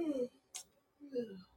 嗯、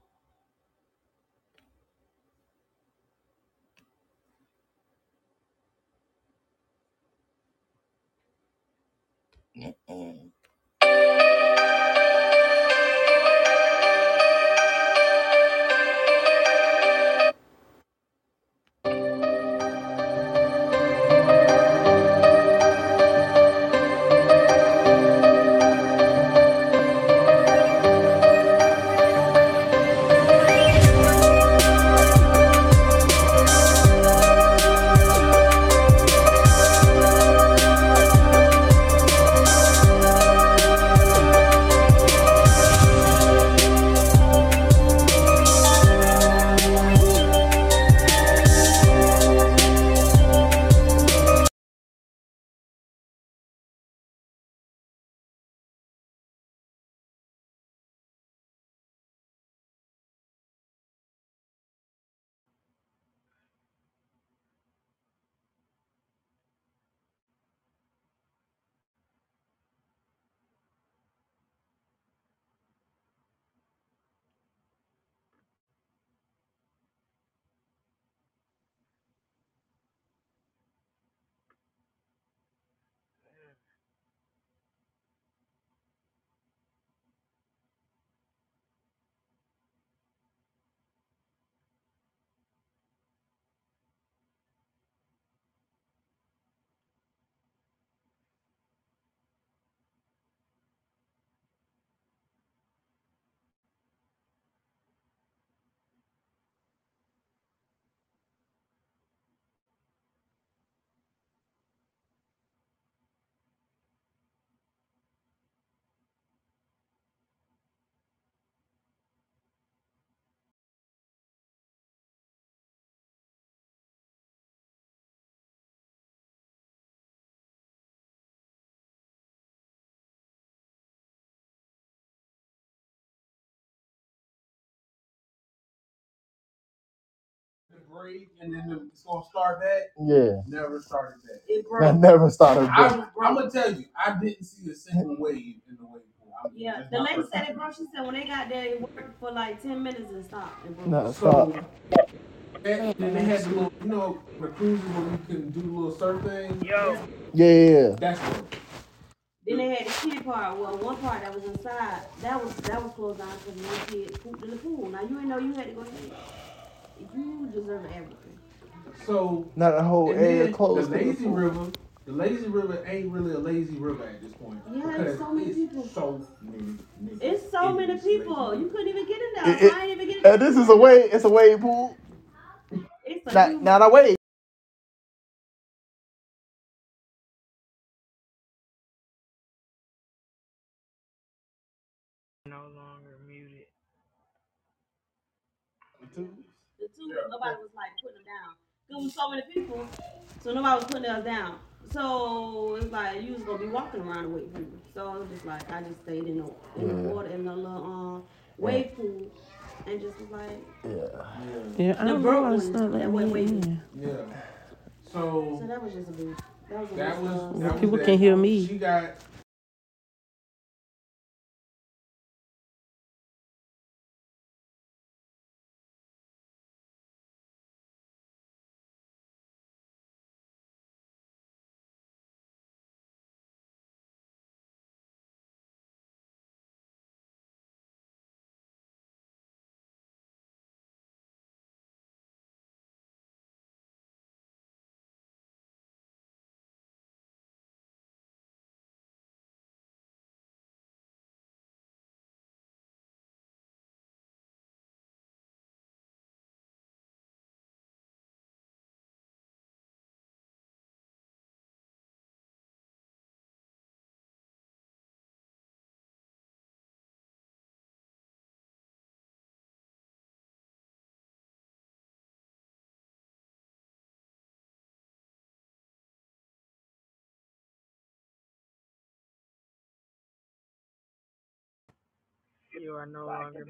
break and then the, it's gonna start back. Yeah, Never started that. It I broke. never started. I, That. I'm gonna tell you, I didn't see a single wave in the wave pool. I'm- Yeah, it's the my lady said time. it broke. She said when they got there, it worked for like ten minutes and stopped. And broke. No, So stop. then then they had the little, you know, the cruises where you can do the little surf thing. Yo, Yeah, yeah, yeah. That's what. Then they had the kiddie part. Well, one part that was inside, that was that was closed down because one kid pooped in the pool. Now you ain't know you had to go ahead. You deserve everything. So Not a whole and area then closed. the lazy pool. river. The lazy river ain't really a lazy river at this point. Yeah, it's so many it's people. So many niggas It's so many this people. river. You couldn't even get in there. It- it- I ain't even get in uh, And this is a wave. It's a wave pool. It's a Not, not a wave. no longer muted. the two. Nobody was like putting them down. There was so many people, so nobody was putting us down. So it's like you was gonna be walking around the wave pool. So it was just like I just stayed in the in the water in the little um wave pool and just was like Yeah. Yeah. Yeah, I The don't broke know why it's ones not that letting went me wavy. in. Yeah. so So that was just a big that was a that was that was People that. can hear me. She got You are no longer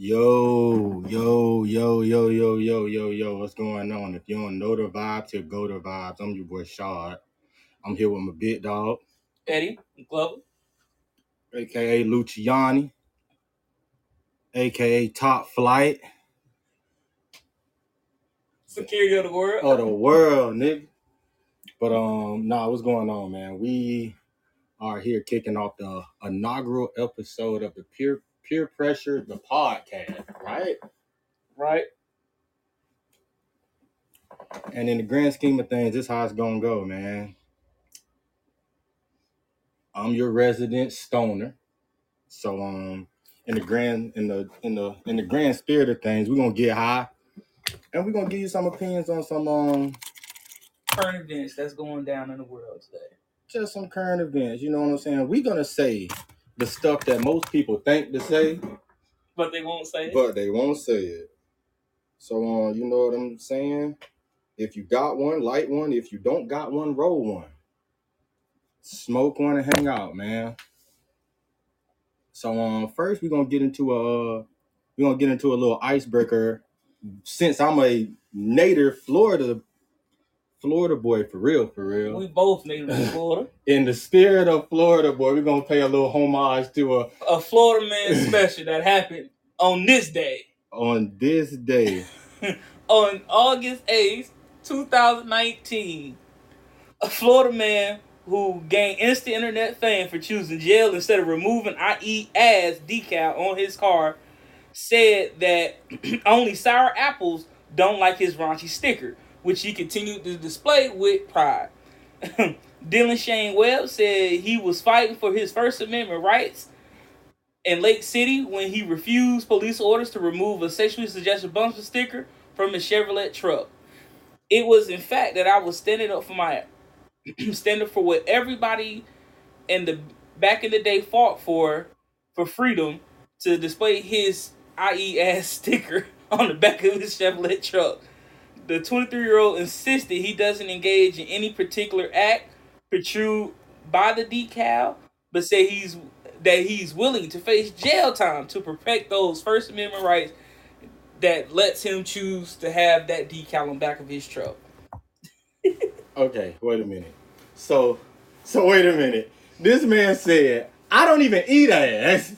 Yo, yo, yo, yo, yo, yo, yo, yo, what's going on? If you don't know the vibes, here go the vibes. I'm your boy Shard. I'm here with my big dog, Eddie Glover. aka Luciani, aka Top Flight Security of the world. of the world, nigga. But um, nah, what's going on, man? We are here kicking off the inaugural episode of the Peer Peer Pressure, the podcast, right? Right. And in the grand scheme of things, this how it's gonna go, man. I'm your resident stoner. So um in the grand in the in the in the grand spirit of things, we're gonna get high and we're gonna give you some opinions on some um Current events that's going down in the world today. just some current events. You know what I'm saying? We're gonna say the stuff that most people think to say, But they won't say it. but they won't say it. So um, you know what I'm saying? If you got one, light one. If you don't got one, roll one. Smoke one and hang out, man. So um, first we're gonna get into a uh, we're gonna get into a little icebreaker. Since I'm a native Florida Florida boy for real, for real. we both native to Florida. In the spirit of Florida boy, we're gonna pay a little homage to a A Florida man special that happened on this day. on this day. On August 8th, 2019, a Florida man who gained instant internet fame for choosing jail instead of removing IE ass decal on his car said that only sour apples don't like his raunchy sticker, which he continued to display with pride. Dillon Shane Webb said he was fighting for his First Amendment rights in Lake City when he refused police orders to remove a sexually suggestive bumper sticker from his Chevrolet truck. It was in fact that I was standing up for my standing for what everybody in the back in the day fought for for freedom to display his IE ass sticker on the back of his Chevrolet truck. The 23 year old insisted he doesn't engage in any particular act protrude by the decal, but said he's that he's willing to face jail time to protect those First Amendment rights that lets him choose to have that decal on the back of his truck. Okay, wait a minute. So, so wait a minute. This man said, "I don't even eat ass,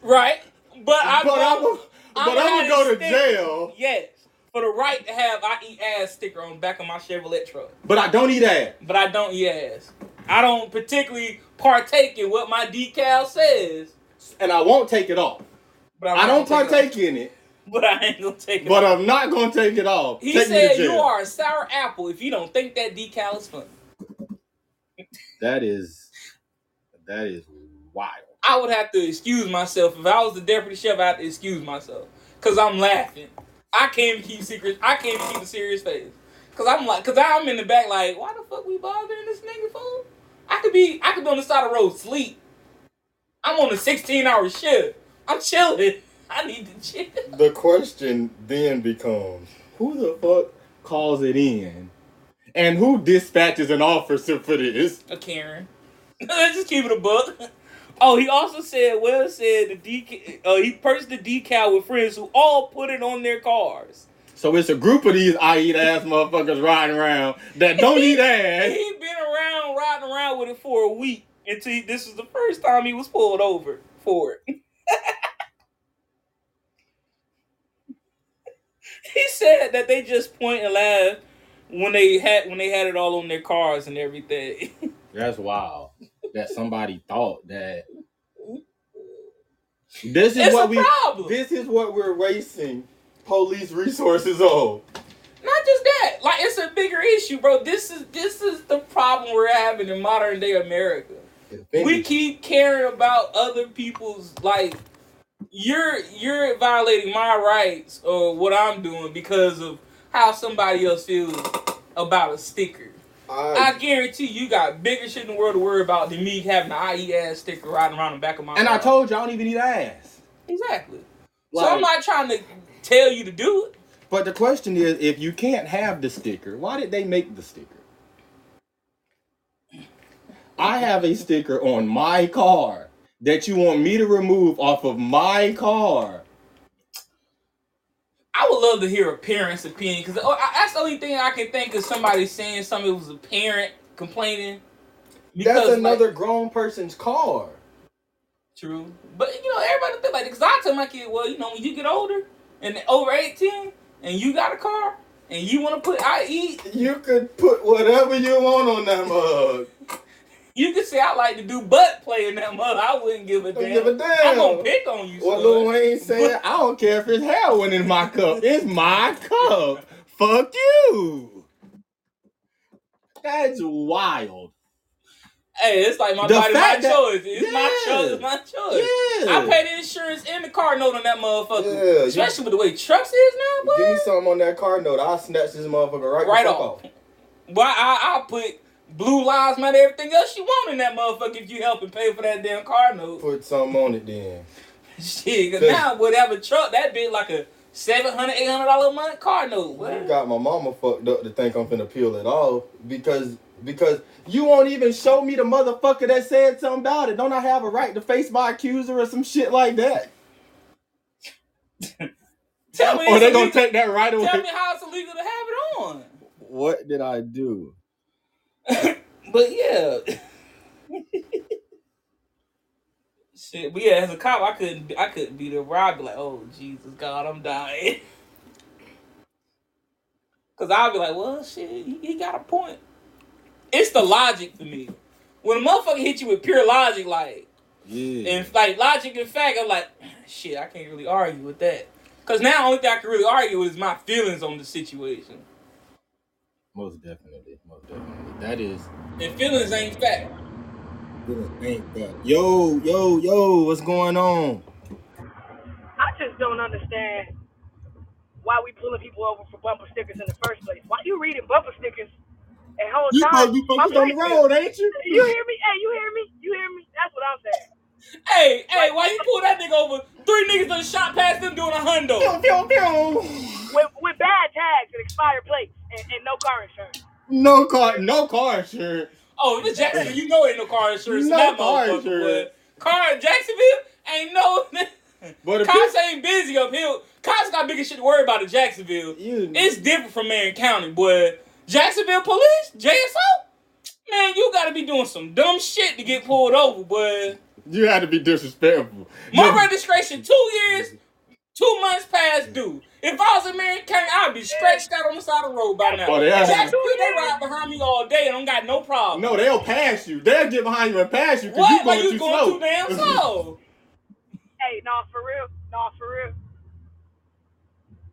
Right? But I but I'm, a, I but would I'm gonna go to jail, Yes. For the right to have I eat ass sticker on the back of my Chevrolet truck. but I don't eat ass." But I don't eat ass. I don't particularly partake in what my decal says. And I won't take it off. But I don't won't take it partake in it. But I ain't gonna take it but off. I'm not gonna take it off. He Take said you are a sour apple if you don't think that decal is funny. That is, that is wild. I would have to excuse myself. If I was the deputy chef, I have to excuse myself. Cause I'm laughing. I can't keep secrets. I can't keep a serious face. Cause I'm like, cause I'm in the back like, why the fuck we bothering this nigga for? I could be, I could be on the side of the road sleep. I'm on a 16 hour shift. I'm chilling. I need to chill. The question then becomes, who the fuck calls it in, and who dispatches an officer for this? A Karen. Let's just keep it a book. Oh, he also said, well said the decal. Uh, he purchased the decal with friends who all put it on their cars. So it's a group of these I eat ass motherfuckers riding around that don't eat ass. He been around riding around with it for a week until he- this was the first time he was pulled over for it. he said that they just point and laugh when they had when they had it all on their cars and everything. That's wild. That somebody thought that. This is it's what a we. problem. This is what we're wasting police resources on. Not just that, like it's a bigger issue, bro. This is this is the problem we're having in modern day America. We keep caring about other people's like you're you're violating my rights or what I'm doing because of how somebody else feels about a sticker. I I, guarantee you got bigger shit in the world to worry about than me having an IE ass sticker riding around the back of my car. and I told you I don't even eat ass. exactly. Like, so I'm not trying to tell you to do it. But the question is, if you can't have the sticker, why did they make the sticker? I have a sticker on my car that you want me to remove off of my car. I love to hear a parent's opinion because oh, that's the only thing I can think of somebody saying something. Was a parent complaining. That's like, another grown person's car. True, but you know everybody think like because I tell my kid, well, you know, when you get older and over eighteen and you got a car and you want to put I eat, You could put whatever you want on that mug. You can say I like to do butt play in that mug. I wouldn't give a damn. give a I'm gonna pick on you. What son. Lil Wayne said, I don't care if it's heroin in my cup. It's my cup. Fuck you. That's wild. Hey, it's like my The body, my that- choice. It's my choice. It's my choice. Yeah. I pay the insurance and the car note on that motherfucker. Yeah, you- Especially with the way trucks is now, boy. Give me something on that car note. I'll snatch this motherfucker right, Right fuck off. Boy, I I put blue lives matter everything else you want in that motherfucker if you help and pay for that damn car note. Put something on it then. Shit, cause Cause- now whatever truck that bit like a seven hundred, eight hundred dollar a month car note. You What? got my mama fucked up to think I'm finna peel it off because because you won't even show me the motherfucker that said something about it. Don't I have a right to face my accuser or some shit like that? Tell me, Or they gonna take that right away? tell me how it's illegal to have it on. What did I do? But yeah. Shit, but yeah, as a cop, I couldn't, I couldn't be there. Where I'd be like, "Oh Jesus, God, I'm dying." Cause I'd be like, "Well, shit, he, he got a point." It's the logic for me. When a motherfucker hit you with pure logic, like Yeah. and like logic and fact, I'm like, shit, I can't really argue with that. Cause now the only thing I can really argue is my feelings on the situation, Most definitely. Most definitely. That is and feelings ain't fact. ain't that. Yo, yo, yo, what's going on? I just don't understand why we pulling people over for bumper stickers in the first place. Why you reading bumper stickers and whole You time? supposed to be my focused on the brakes road, ain't you? You hear me? Hey, you hear me? You hear me? That's what I'm saying. Hey, hey, why you pull that nigga over? Three niggas done shot past them doing a hundo. Pew, pew, pew. With, with bad tags and expired plates and, and no car insurance. No car, no car insurance. Oh, the Jacksonville, you know ain't no car insurance in No that car insurance. But car in Jacksonville ain't no. But Cops ain't busy up here. Cops got bigger shit to worry about in Jacksonville. you, It's different from Marion County, boy. Jacksonville police, JSO, man, you gotta be doing some dumb shit to get pulled over, boy. you had to be disrespectful. My registration two years, two months past due. If I was Marion County, I'd be stretched out on the side of the road by now. Oh, they are. Jacksonville, they ride behind me all day and don't got no problem. No, they'll pass you. They'll get behind you and pass you because what? you Like going you too going slow. too damn slow? Hey, nah, for real. Nah, for real.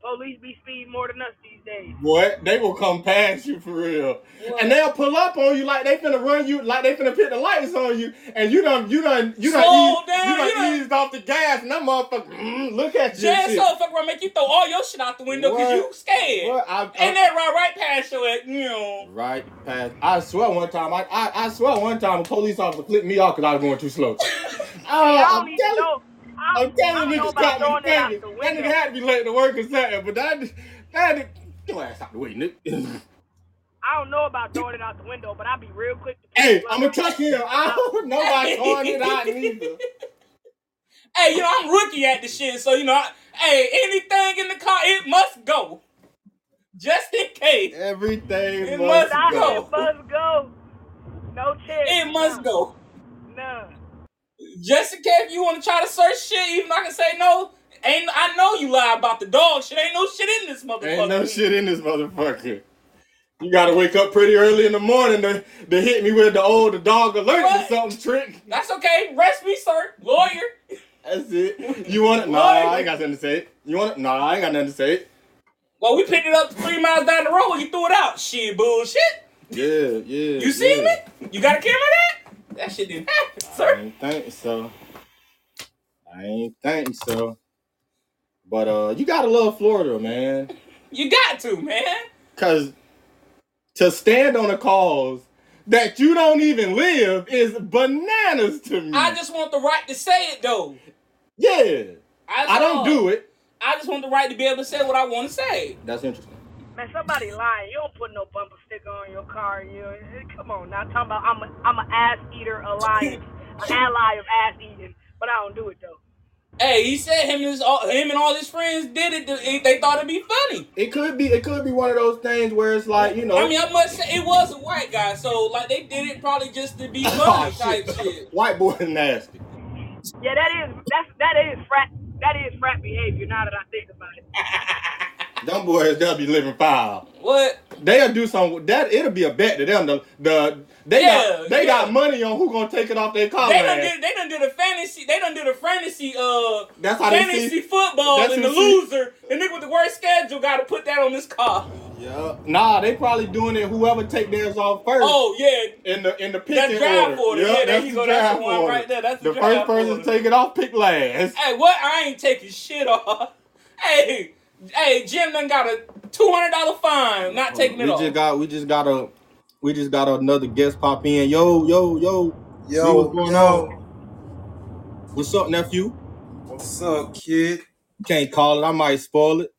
Police be speeding more than us these days. What? They will come past you for real. What? And they'll pull up on you like they finna run you, like they finna put the lights on you, and you done, you done, you done, Slow eased, down, you done you done- eased off the gas, and that motherfucker, mm, look at you. JSO fuck around, make you throw all your shit out the window because you scared. What? I, I, And that right, right past your ass, you know. right past. I swear one time, I, I, I swear one time a police officer flipped me off because I was going too slow. oh, I'm telling, know. I I'm telling don't niggas about caught me throwing it thinking. That nigga had to be late to work or something, but that, that, nigga- get your ass out the way, nigga. I don't know about throwing it out the window, but I'll be real quick to pull hey, I'm gonna out. trust him. I don't know about throwing it out neither. Hey, you know, I'm rookie at the shit, so you know, I, hey, anything in the car, it must go. Just in case. Everything It must must Stop go. it, must go. No chance. It must go. None. Just in case you want to try to search shit, even I can say no. Ain't I know you lie about the dog shit. Ain't no shit in this motherfucker. Ain't no shit in this motherfucker. You gotta wake up pretty early in the morning to, to hit me with the old the dog alert What? or something trick. That's okay. Rest me, sir. Lawyer. That's it. You want it? Nah, I ain't got nothing to say. You want it? Nah, I ain't got nothing to say. Well, we picked it up three miles down the road. You threw it out. Shit, bullshit. Yeah, yeah. You see yeah. me? You got a camera that? That shit didn't happen, I sir. ain't think so. I ain't think so. But uh, you gotta love Florida, man. You got to, man. Cause to stand on a cause that you don't even live is bananas to me. I just want the right to say it, though. yeah. That's I don't do it. I just want the right to be able to say what I want to say. That's interesting. Man, somebody lying. You don't put no bumper sticker on your car. You eh, come on now. Talking about I'm a I'm a ass eater alliance, an ally of ass eating, but I don't do it though. Hey, he said him and his, all, him and all his friends did it. They, they thought it'd be funny. It could be it could be one of those things where it's like you know. I mean, I must say it was a white guy, so like they did it probably just to be Oh, funny shit. type shit. White boy nasty. Yeah, that is that's that is frat that is frat behavior. Now that I think about it. Them boys, they'll be living foul. what? They'll do something. That it'll be a bet to them. The the they Yeah, got they yeah. got money on who gonna take it off their collar. They done did. They done did a fantasy. They done do the fantasy. Uh, That's how they fantasy see. football, that's and the see- loser, the nigga with the worst schedule, got to put that on this car. Yeah. Nah, they probably doing it. Whoever take theirs off first. Oh yeah, In the in the That's picking draft order. order. Yeah, there that's you go. That's the one order. right there. That's the the first person order. to take it off pick last. Hey, what? I ain't taking shit off. Hey, hey, Jim done got a two hundred dollar fine, not oh, taking we it off. We just got we just got a we just got another guest pop in. Yo, yo, yo. See Yo, what's going yo, What's up, nephew? what's up, kid? Can't call it. I might spoil it.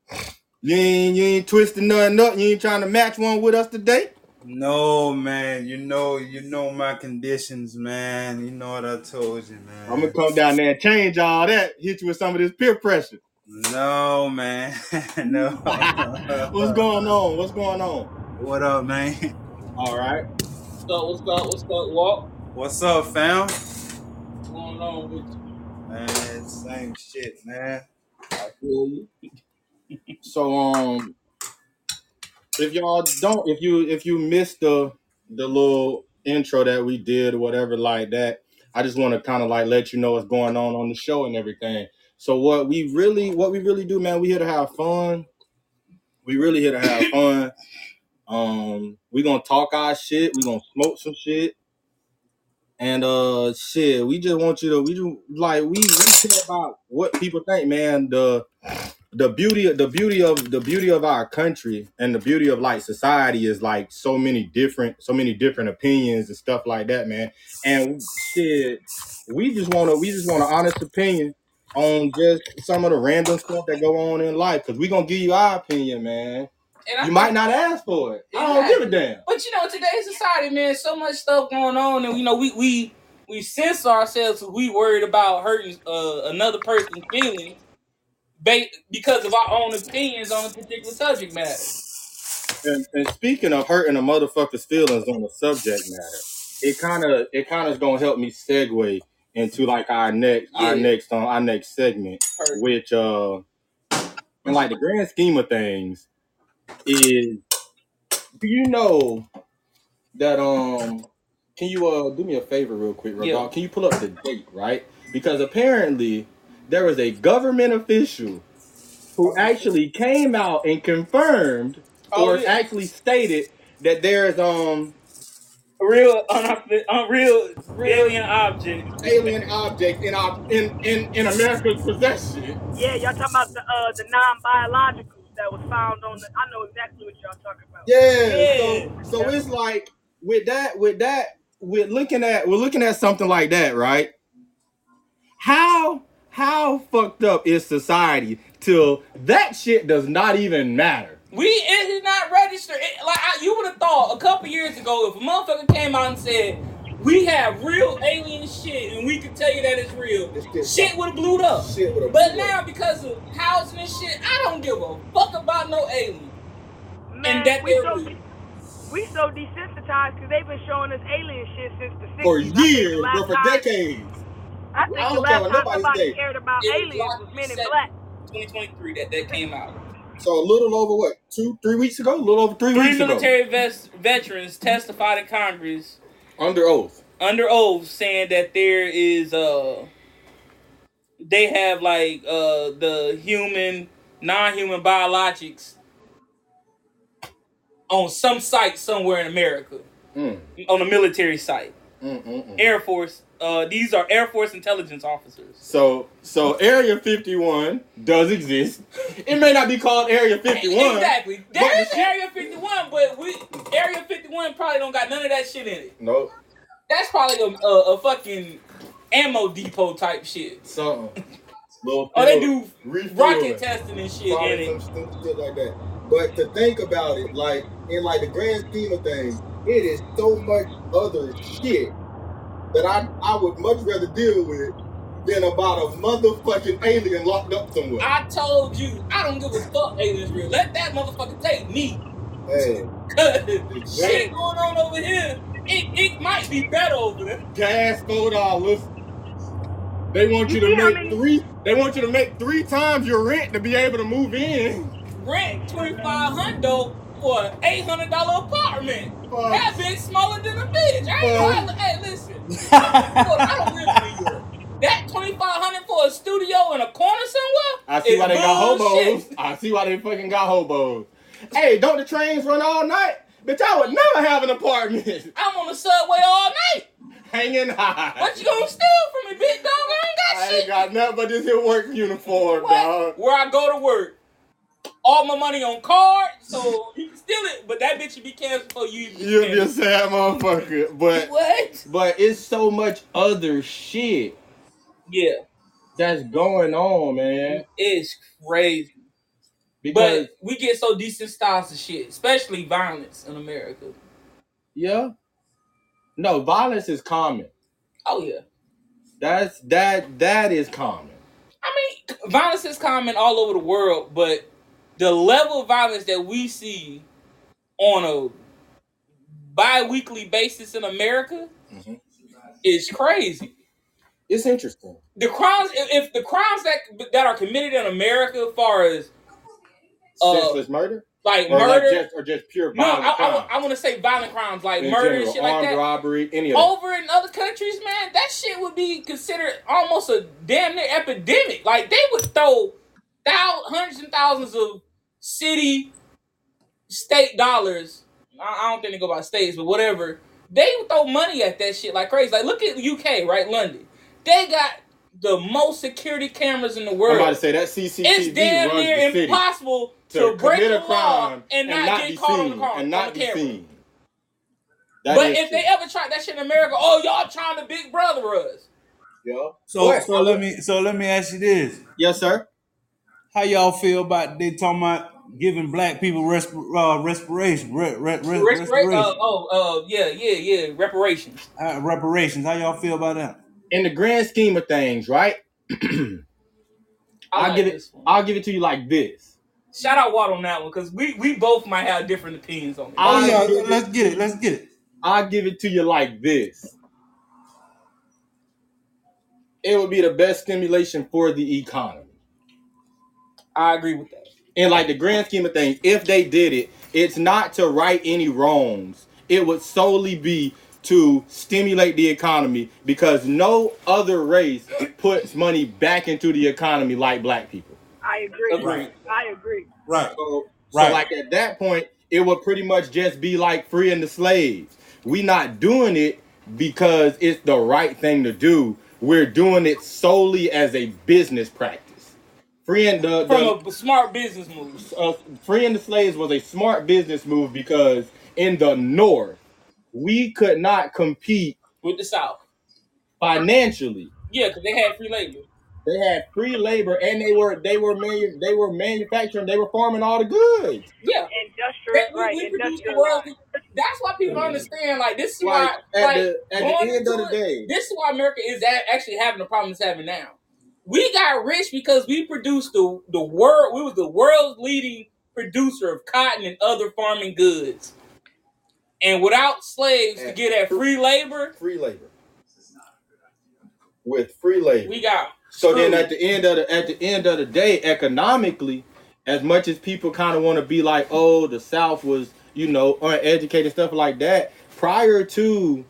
You ain't you ain't twisting nothing up. You ain't trying to match one with us today. No, man. You know, you know my conditions, man. You know what I told you, man. I'm gonna come down there and change all that. Hit you with some of this peer pressure. No, man. no. What's going on? What's going on? What up, man? All right. What's up? What's up? What's up? Walt? What's up, fam? What's going on with you? Man, same shit, man. I feel you. So um, if y'all don't, if you if you missed the the little intro that we did or whatever like that, I just want to kind of like let you know what's going on on the show and everything. So what we really what we really do, man, we here to have fun. We really here to have fun. Um, we gonna talk our shit. We gonna smoke some shit. And uh, shit, we just want you to we just like we we care about what people think, man. The the beauty the beauty of the beauty of our country and the beauty of like society is like so many different so many different opinions and stuff like that man and shit we just want to we just want an honest opinion on just some of the random stuff that go on in life because we gonna give you our opinion man And I you might not ask for it i don't give a damn But you know, today's society, man, so much stuff going on, and you know, we we we censor ourselves. we worried about hurting uh, another person's feelings, ba- because of our own opinions on a particular subject matter. and, and speaking of hurting a motherfucker's feelings on the subject matter, it kind of it kind of is gonna help me segue into like our next our next um, our next segment, Perfect. which uh, in like the grand scheme of things, is do you know that um can you uh do me a favor real quick, Ragal? Yeah. Can you pull up the date, right? Because apparently there was a government official who actually came out and confirmed Oh, or yeah. actually stated that there's um Real, unreal, unreal alien object. alien object in our in in, in America's possession. Yeah, y'all talking about the uh the non biologicals that was found on the I know exactly what y'all talking about. Yeah. Yeah. So so it's like with that with that we're looking at we're looking at something like that, right? How how fucked up is society till that shit does not even matter? We it is not registered. It, like I, you would have thought a couple years ago, if a motherfucker came out and said we have real alien shit and we can tell you that it's real, shit would have blew up. Shit But blew up. now because of housing and shit, I don't give a fuck about no alien. Man, that we so real. we so desensitized because they've been showing us alien shit since the 60s. For I think the years, last but for time- decades. I think I the don't care last what time nobody somebody cared about It aliens like was Men in Black. 2023 that that came out. So a little over what, two, three weeks ago? A little over three, Three weeks ago. Three military ves- veterans testified in Congress Under oath. under oath saying that there is uh they have like uh the human non-human biologics on some site somewhere in America Mm, on a military site mm, mm, mm. Air Force uh these are Air Force intelligence officers So so Area 51 does exist. It may not be called Area 51. exactly there's the Area 51 but we Area 51 probably don't got none of that shit in it No, that's probably a, a, a fucking ammo depot type shit something. Little oh they do refueling, rocket testing and shit in probably it some stupid shit like that. But to think about it, like in like the grand scheme of things, it is so much other shit that I I would much rather deal with than about a motherfucking alien locked up somewhere. I told you, I don't give a fuck aliens real. Let that motherfucker take me. Hey, Cause shit going on over here, it, it might be better over there. gas four dollars. They want you to You see how make many- three. They want you to make three times your rent to be able to move in. Rent twenty five hundred for an eight hundred dollar apartment. That bitch smaller than a bitch. I ain't gonna, hey listen. I don't live in New York. That twenty five hundred for a studio in a corner somewhere. I see why they got hobos. I see why they fucking got hobos. Hey, don't the trains run all night? Bitch, I would never have an apartment. I'm on the subway all night. Hanging high. What you gonna steal from me, big dog? I ain't got I shit. ain't got nothing but this here work uniform, What? dog. Where I go to work. All my money on card, so you can steal it, but that bitch should be canceled before you even You'll be a sad motherfucker. But What? but it's so much other shit Yeah, that's going on, man. it's crazy. Because But we get so desensitized to shit, especially violence in America. yeah. No, violence is common. Oh yeah. That's that that is common. I mean, violence is common all over the world, but the level of violence that we see on a bi-weekly basis in America Mhm. is crazy. It's interesting. The crimes, if, if the crimes that that are committed in America, as far as Uh, Senseless murder? like Or murder, like just or just pure no, violent I, crime? I, want to say violent crimes like In murder general, and shit like that. robbery, any. Over in other countries, man, that shit would be considered almost a damn near epidemic. Like they would throw thousands, hundreds and thousands of city, state dollars. I, I don't think they go by states, but whatever. They throw money at that shit like crazy. Like look at UK, right? London. They got the most security cameras in the world. I'm about to say that CCTV it's damn runs near the city impossible to, to break commit the a law crime and not, be get caught on the car and not the be camera. seen. That But is if they ever try that shit in America, oh y'all trying to big brother us. yeah. So What? so let me so let me ask you this: yes, sir. How y'all feel about they talking about giving black people resp- uh, respiration, re- re- re- Respira- uh, oh, uh, yeah, yeah, yeah. Reparations. uh, reparations? How y'all feel about that? In the grand scheme of things, right? I I'll like give it. one. I'll give it to you like this. Shout out Watt on that one because we we both might have different opinions on it. Oh yeah, it- let's get it. Let's get it. I'll give it to you like this. It would be the best stimulation for the economy. I agree with that. In like the grand scheme of things, if they did it, it's not to right any wrongs. It would solely be to stimulate the economy because no other race puts money back into the economy like black people. I agree. Agreed. I agree. Right. So, Right. so like at that point, it would pretty much just be like freeing the slaves. We not doing it because it's the right thing to do. We're doing it solely as a business practice. Freeing the, the From a smart business move. uh, freeing the slaves was a smart business move because in the North, we could not compete with the South. financially. Yeah, because they had free labor. They had free labor and they were they were manu- they were manufacturing, they were farming all the goods. Yeah. Industrial, We, right? we produce the Industrial. world. That's why people don't understand. Like this is Like why. at like, the at the end of the day, this is why America is actually having the problems it's having now. We got rich because we produced the the world. We was the world's leading producer of cotton and other farming goods. And without slaves to get at free labor, free labor. With free labor. we got So then at the end of the at the end of the day, economically, as much as people kind of want to be like, oh, the South was, you know, uneducated stuff like that, prior to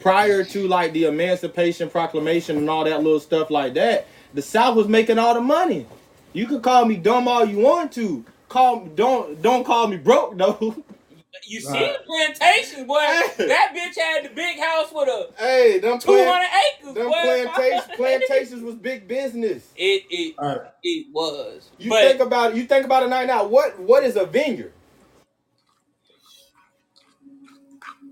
prior to like the Emancipation Proclamation and all that little stuff like that, the South was making all the money. You could call me dumb all you want to. Call don't don't call me broke though. You see Right. the plantation, boy. Hey. That bitch had the big house with a hey, them two plant, acres. them boy. plantations plantations was big business. It it All right. it was. You but think about it. You think about it right now. What what is a vineyard?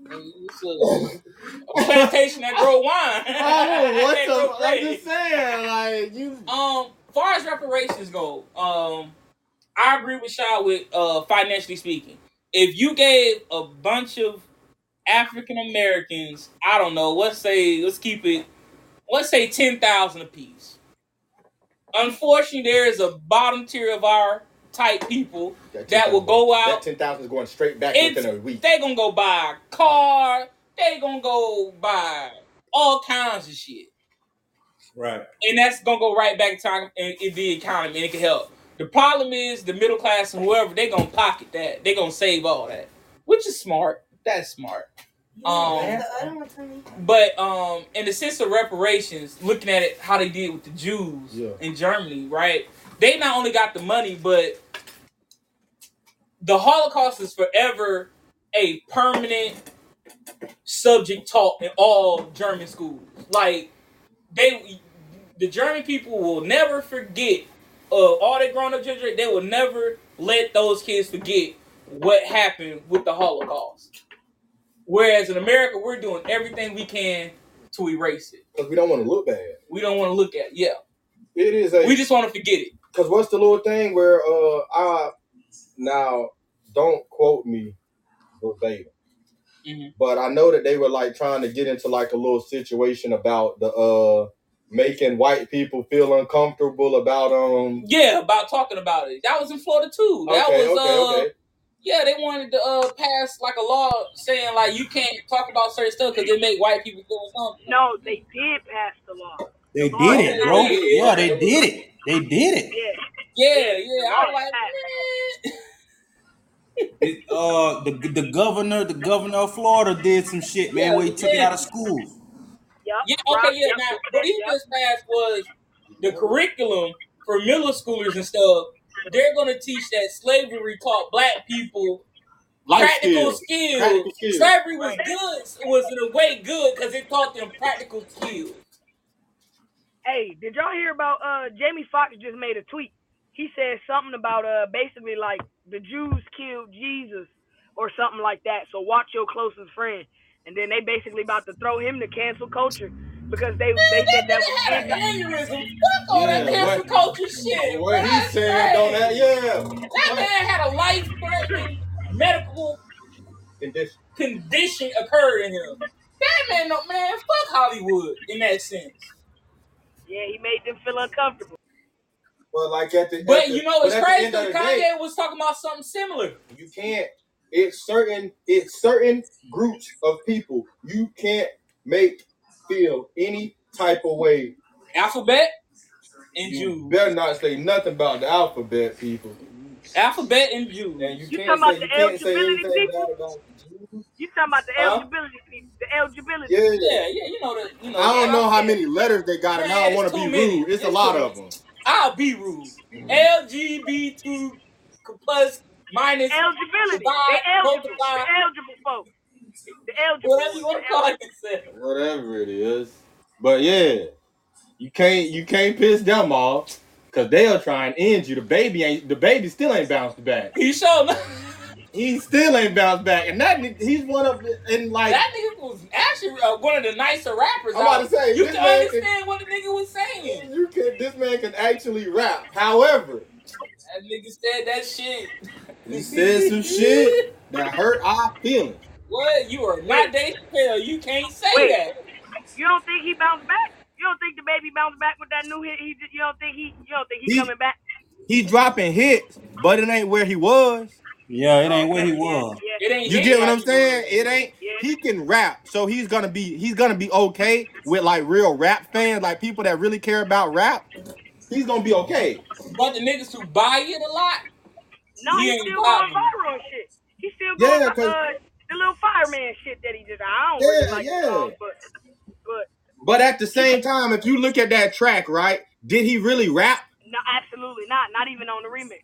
it's a, plantation that grow wine. Oh, what That grow the? I'm just saying, like you. Um, far as reparations go, um, I agree with Shaw with uh financially speaking. If you gave a bunch of African Americans, I don't know, let's say let's keep it let's say ten thousand apiece. Unfortunately, there is a bottom tier of our type people that will go out. That out. ten thousand is going straight back It's, within a week. they gonna go buy a car. They gonna go buy all kinds of shit, Right. and that's gonna go right back to in, in the economy, and it can help. The problem is the middle class and whoever they gonna pocket that. They gonna save all that, which is smart. That's smart. Um, but um, in the sense of reparations, looking at it how they did with the Jews Yeah. in Germany, right? They not only got the money, but the Holocaust is forever a permanent subject taught in all German schools. Like they, the German people will never forget. Uh, all their grown up children, they will never let those kids forget what happened with the Holocaust. Whereas in America, we're doing everything we can to erase it. Because we don't want to look bad. We don't want to look at it. Yeah. It is a We just want to forget it. Cause what's the little thing where uh I now don't quote me verbatim, Mhm. but I know that they were like trying to get into like a little situation about the uh making white people feel uncomfortable about um. Yeah, about talking about it. That was in Florida too. That Okay, was okay, uh okay. yeah, they wanted to uh pass like a law saying like you can't talk about certain stuff because it make white people feel uncomfortable. No, they did pass the law. They did it, bro. Yeah, they did it. They did it. Yeah. Yeah, yeah. I was like, man. It, uh, the the governor, the governor of Florida did some shit, man, Yeah, where he took it out of schools. Yep. Yeah, okay, yeah. yep, Now, yep, what he yep. just passed was the curriculum for middle schoolers and stuff. They're gonna teach that slavery taught black people Life practical skills. skills. Practical skills. Slavery was good, was in a way good because it taught them practical skills. Hey, did y'all hear about uh Jamie Foxx just made a tweet? He said something about uh basically like the Jews killed Jesus or something like that. So watch your closest friend. And then they basically about to throw him to cancel culture because they they said that was had an anti- aneurysm. Fuck all that cancel what- culture shit. What he That's said on that, crazy. yeah. That man had a life-threatening medical Condition. condition occurred in him. That man, no man, fuck Hollywood in that sense. Yeah, he made them feel uncomfortable. But like at the, at But the- you know, it's at the crazy end because the day, Kanye was talking about something similar. you can't it's certain it's certain groups of people you can't make feel any type of way Alphabet and you Jews. better not say nothing about the alphabet people Alphabet and Jews. and you You can't say you can't say anything people? bad about Jews. You talking about the Huh? eligibility people, the eligibility. yeah Yeah, yeah, you know that. You know, I don't yeah, know how yeah. many letters they got, and I don't want to be too many. rude. It's a lot of them. I'll be rude. LGBT plus minus Eligibility. divide, The eligible. multiply, The eligible folks. The eligible. whatever you want to call it. Whatever it is, but yeah, you can't you can't piss them off because they'll try and end you. The baby ain't the baby still ain't bounced back. He showed enough. He still ain't bounced back, and that nigga- he's one of the- and like That nigga was actually uh, one of the nicer rappers. I'm about to say, you can man can- understand what the nigga was saying. you can this man can actually rap. However, That nigga said that shit. he said some shit that hurt our feelings. What? You are not Dave Chappelle. You can't say Wait. that. You don't think he bounced back? You don't think the baby bounced back with that new hit? He, you don't think he? You don't think he, He- coming back? He dropping hits, but it ain't where he was. Yeah, it ain't where he was. Yeah. It ain't. You hit get what like I'm it saying? It ain't. Yeah. He can rap, so he's gonna be he's gonna be okay with like real rap fans, like people that really care about rap. He's gonna be okay. But the niggas who buy it a lot, No, He he ain't still going popping. viral and shit. He still Yeah, going 'cause- uh, the little fireman shit that he just. I don't Yeah, really like yeah. song, but but But at the same time, if you look at that track, right? Did he really rap? no, absolutely not. Not even on the remix.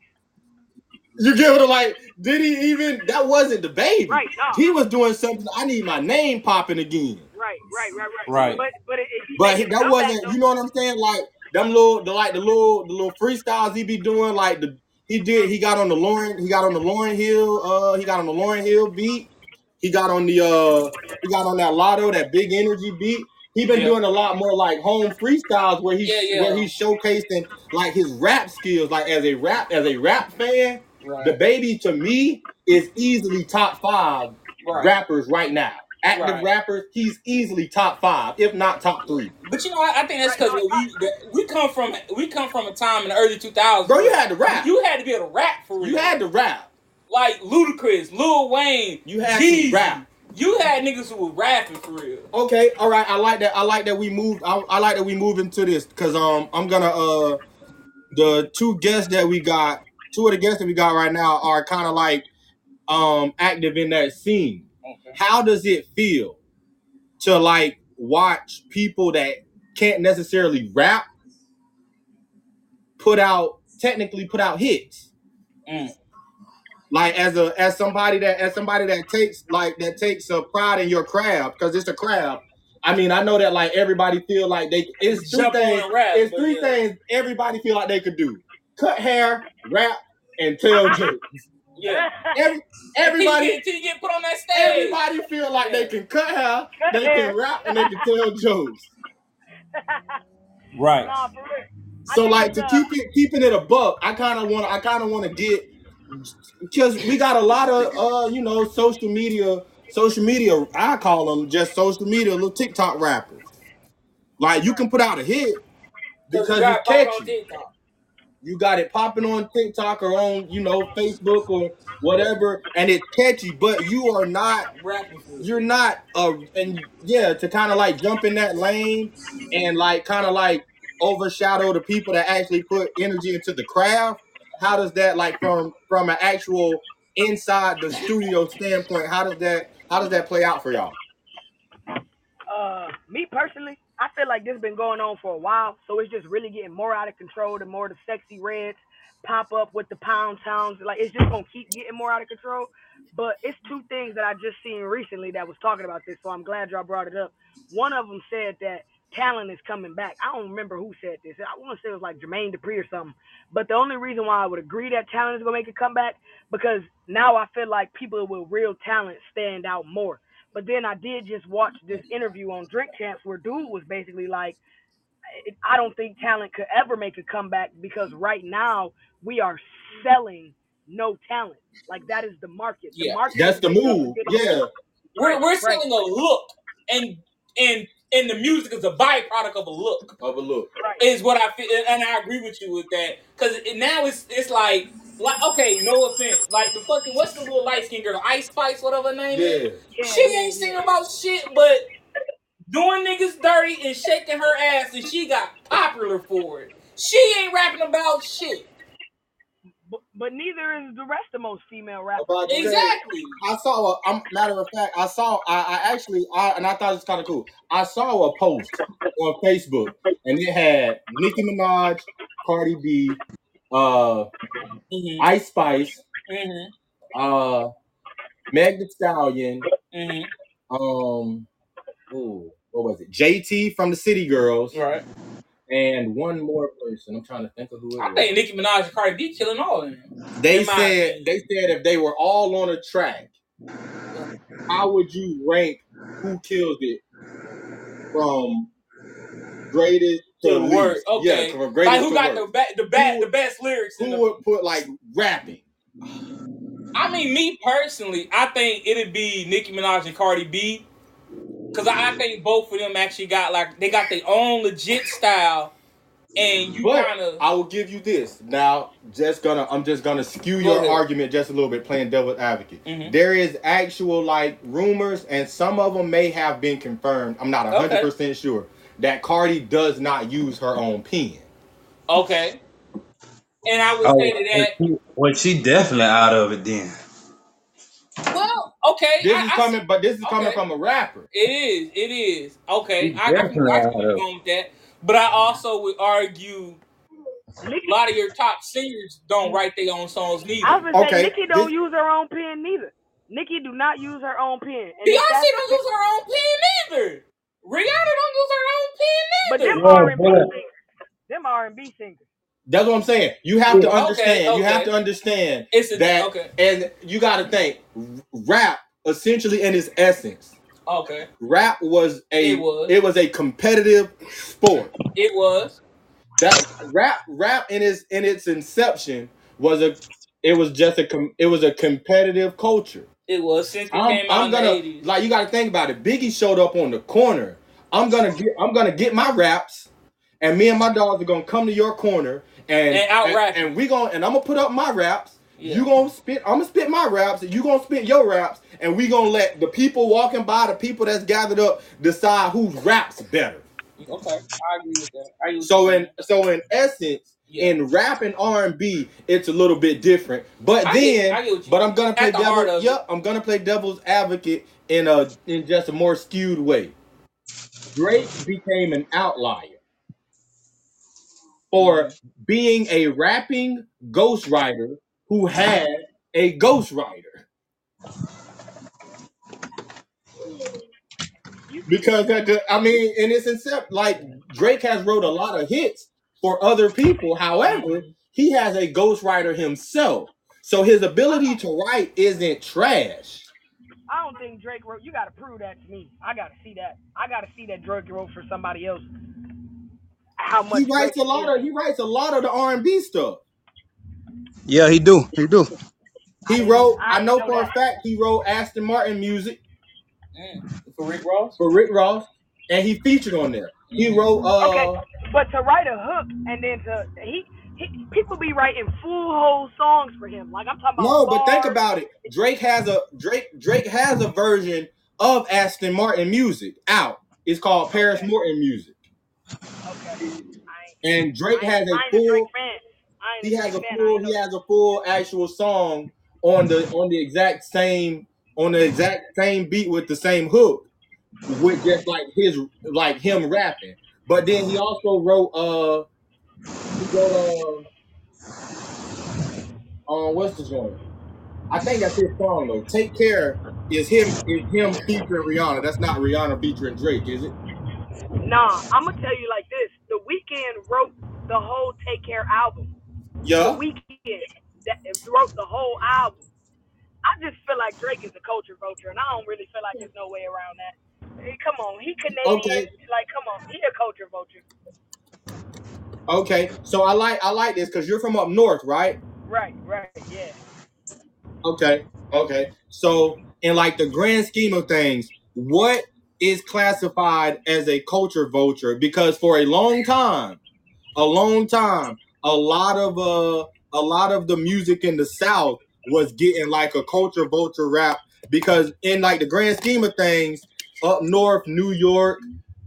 You get what I'm like? Did he even? That wasn't the baby. Right, no. He was doing something. I need my name popping again. Right, right, right, right. Right. But but it, it, But it- that wasn't. back, You know what I'm saying? Like them little, the like the little, the little freestyles he be doing. Like the he did. He got on the Lauren. He got on the Lauryn Hill. Uh, he got on the Lauryn Hill beat. He got on the uh, he got on that Latto, that big energy beat. He been Yeah. doing a lot more like home freestyles where he Yeah, yeah. where he's showcasing like his rap skills. Like as a rap as a rap fan, the baby to me is easily top five Right. rappers right now. active Right. rappers, he's easily top five, if not top three. But you know, I, I think that's because we we come from we come from a time in the early 2000s. Bro, you had to rap. You had to be able to rap for real. You had to rap. like Ludacris, Lil Wayne. You had Jeezy. to rap. You had niggas who were rapping for real. Okay, all right. I like that. I like that we moved. I, I like that we move into this because um I'm gonna uh the two guests that we got, two of the guests that we got right now are kind of like um active in that scene. Okay. How does it feel to like watch people that can't necessarily rap put out technically put out hits? Mm. Like as a as somebody that as somebody that takes like that takes a pride in your craft because it's a craft. I mean, I know that like everybody feel like they it's three Jump things. rap, it's three yeah. things everybody feel like they could do: cut hair, rap, and tell jokes. Yeah. Every, everybody until you get put on that stage. everybody feel like they can cut hair, Cut they hair. can rap, and they can tell jokes. Right. Nah, for real. I So like to uh, keep it keeping it a buck, I kind of want I kind of want to get because we got a lot of uh you know social media social media I call them just social media little TikTok rappers. Like you can put out a hit because you it's got popping on catchy. TikTok. You got it popping on TikTok or on you know Facebook or whatever, and it's catchy. But you are not Rapping for real. you're not uh and yeah to kind of like jump in that lane and like kind of like overshadow the people that actually put energy into the craft how does that like from from an actual inside the studio standpoint how does that how does that play out for y'all uh, me personally, I feel like this has been going on for a while, so it's just really getting more out of control. The more the sexy reds pop up with the pound towns, like it's just gonna keep getting more out of control. But it's two things that I just seen recently that was talking about this, so I'm glad y'all brought it up. One of them said that talent is coming back. I don't remember who said this. I want to say it was like Jermaine Dupri or something. But the only reason why I would agree that talent is gonna make a comeback because now I feel like people with real talent stand out more. But then I did just watch this interview on Drink Champs where dude was basically like, I don't think talent could ever make a comeback because right now we are selling no talent. Like that is the market. The Yeah. market that's the made up of move yeah We're, we're Right. selling a look, and and and the music is a byproduct of a look. of a look Right. Is what I feel, and I agree with you with that. Because now it's it's like like okay, no offense, like the fucking what's the little light skin girl, Ice Spice, whatever her name is. yeah Yeah, She ain't yeah. singing about shit, but doing niggas dirty and shaking her ass, and she got popular for it. She ain't rapping about shit. But, but neither is the rest of most female rappers. About to say, Exactly. I saw a um, matter of fact, I saw I, I actually I and I thought it was kind of cool. I saw a post on Facebook and it had Nicki Minaj, Cardi B, uh hmm Ice Spice, hmm uh Meg Thee Stallion, hmm um ooh, what was it? JT from the City Girls, Right. and one more person. I'm trying to think of who it I was. think Nicki Minaj and Cardi B killing all of them. They in said they said if they were all on a track, how would you rank who killed it from greatest the least? worst. Okay. Yeah, Like who got the ba- the ba- Who- the best lyrics? In Who the, would put like rapping? I mean, me personally, I think it'd be Nicki Minaj and Cardi B, because I, I think both of them actually got like they got their own legit style, and you But kind of I will give you this. Now, just gonna I'm just gonna skew your ahead. argument just a little bit, playing devil's advocate. Mhm. There is actual like rumors, and some of them may have been confirmed. I'm not hundred Okay. percent sure that Cardi does not use her own pen. okay. And I would Oh, say to that, well, she definitely out of it then. well, okay, This I, is I coming, but this is coming from a rapper. It is. It is. Okay. He I, I, can, definitely I can out of with that. But I also would argue a lot of your top singers don't write their own songs neither. I was gonna Okay, say Nicki don't this- use her own pen neither. Nicki do not use her own pen. And Beyonce don't use her own pen neither. Rihanna don't use her own but pen them neither. Yeah, R and B but- singers, them R and B singers. That's what I'm saying. You have to Okay, understand. You have okay. to understand It's a that, okay. and you got to think. Rap, essentially, in its essence, Okay. rap was a It was. it was a competitive sport. It was. That rap rap in its in its inception was a it was just a com, it was a competitive culture. It was since it I'm, came out I'm gonna the 80s. like you got to think about it. Biggie showed up on the corner. I'm gonna get I'm gonna get my raps, and me and my dogs are gonna come to your corner and And out-rap and, and we gonna and I'm gonna put up my raps. Yeah. You gonna spit. I'm gonna spit my raps. and You gonna spit your raps, and we gonna let the people walking by, the people that's gathered up, decide whose raps better. Okay, I agree with that. I agree with So in so in essence, Yeah. in rap and R and B, it's a little bit different. But I then, get- get but I'm gonna play devil. Yep, I'm gonna play devil's advocate in a in just a more skewed way. Drake became an outlier for being a rapping ghostwriter who had a ghostwriter. Because at the, I mean, in its incept, like Drake has wrote a lot of hits for other people. However, he has a ghostwriter himself, so his ability to write isn't trash. I don't think Drake wrote. You gotta prove that to me. I gotta see that. I gotta see that Drake wrote for somebody else. How much He writes Drake a lot of he writes a lot of the R and B stuff. Yeah, he do. He do. He wrote. I I know know for a fact he wrote Aston Martin music Mm. For Rick Ross? for Rick Ross, and he featured on there. He wrote. Uh, Okay, but to write a hook and then to he, he people be writing full whole songs for him. Like I'm talking about. No, but think about it. Drake has a Drake Drake has a version of Aston Martin music out. It's called Paris Morton music, Okay. And Drake has a I ain't a Drake full. fan. I ain't He has a Drake fan. I full. He has a full actual song on the on the exact same on the exact same beat with the same hook, with just like his like him rapping. But then he also wrote uh he wrote uh um what's the joint? I think that's his song though. Take care is him is him featuring Rihanna. That's not Rihanna featuring Drake, is it? Nah, I'm gonna tell you like this: The Weeknd wrote the whole Take Care album. Yeah. The Yeah. Weeknd that wrote the whole album. I just feel like Drake is a culture vulture, and I don't really feel like there's no way around that. Hey, come on, he Canadian. Okay. Like, come on, he a culture vulture. Okay. So I like I like this because you're from up north, right? Right, right, yeah. Okay. Okay. So in like the grand scheme of things, what is classified as a culture vulture? Because for a long time, a long time, a lot of uh a lot of the music in the South was getting like a culture vulture rap because in like the grand scheme of things, up north, New York,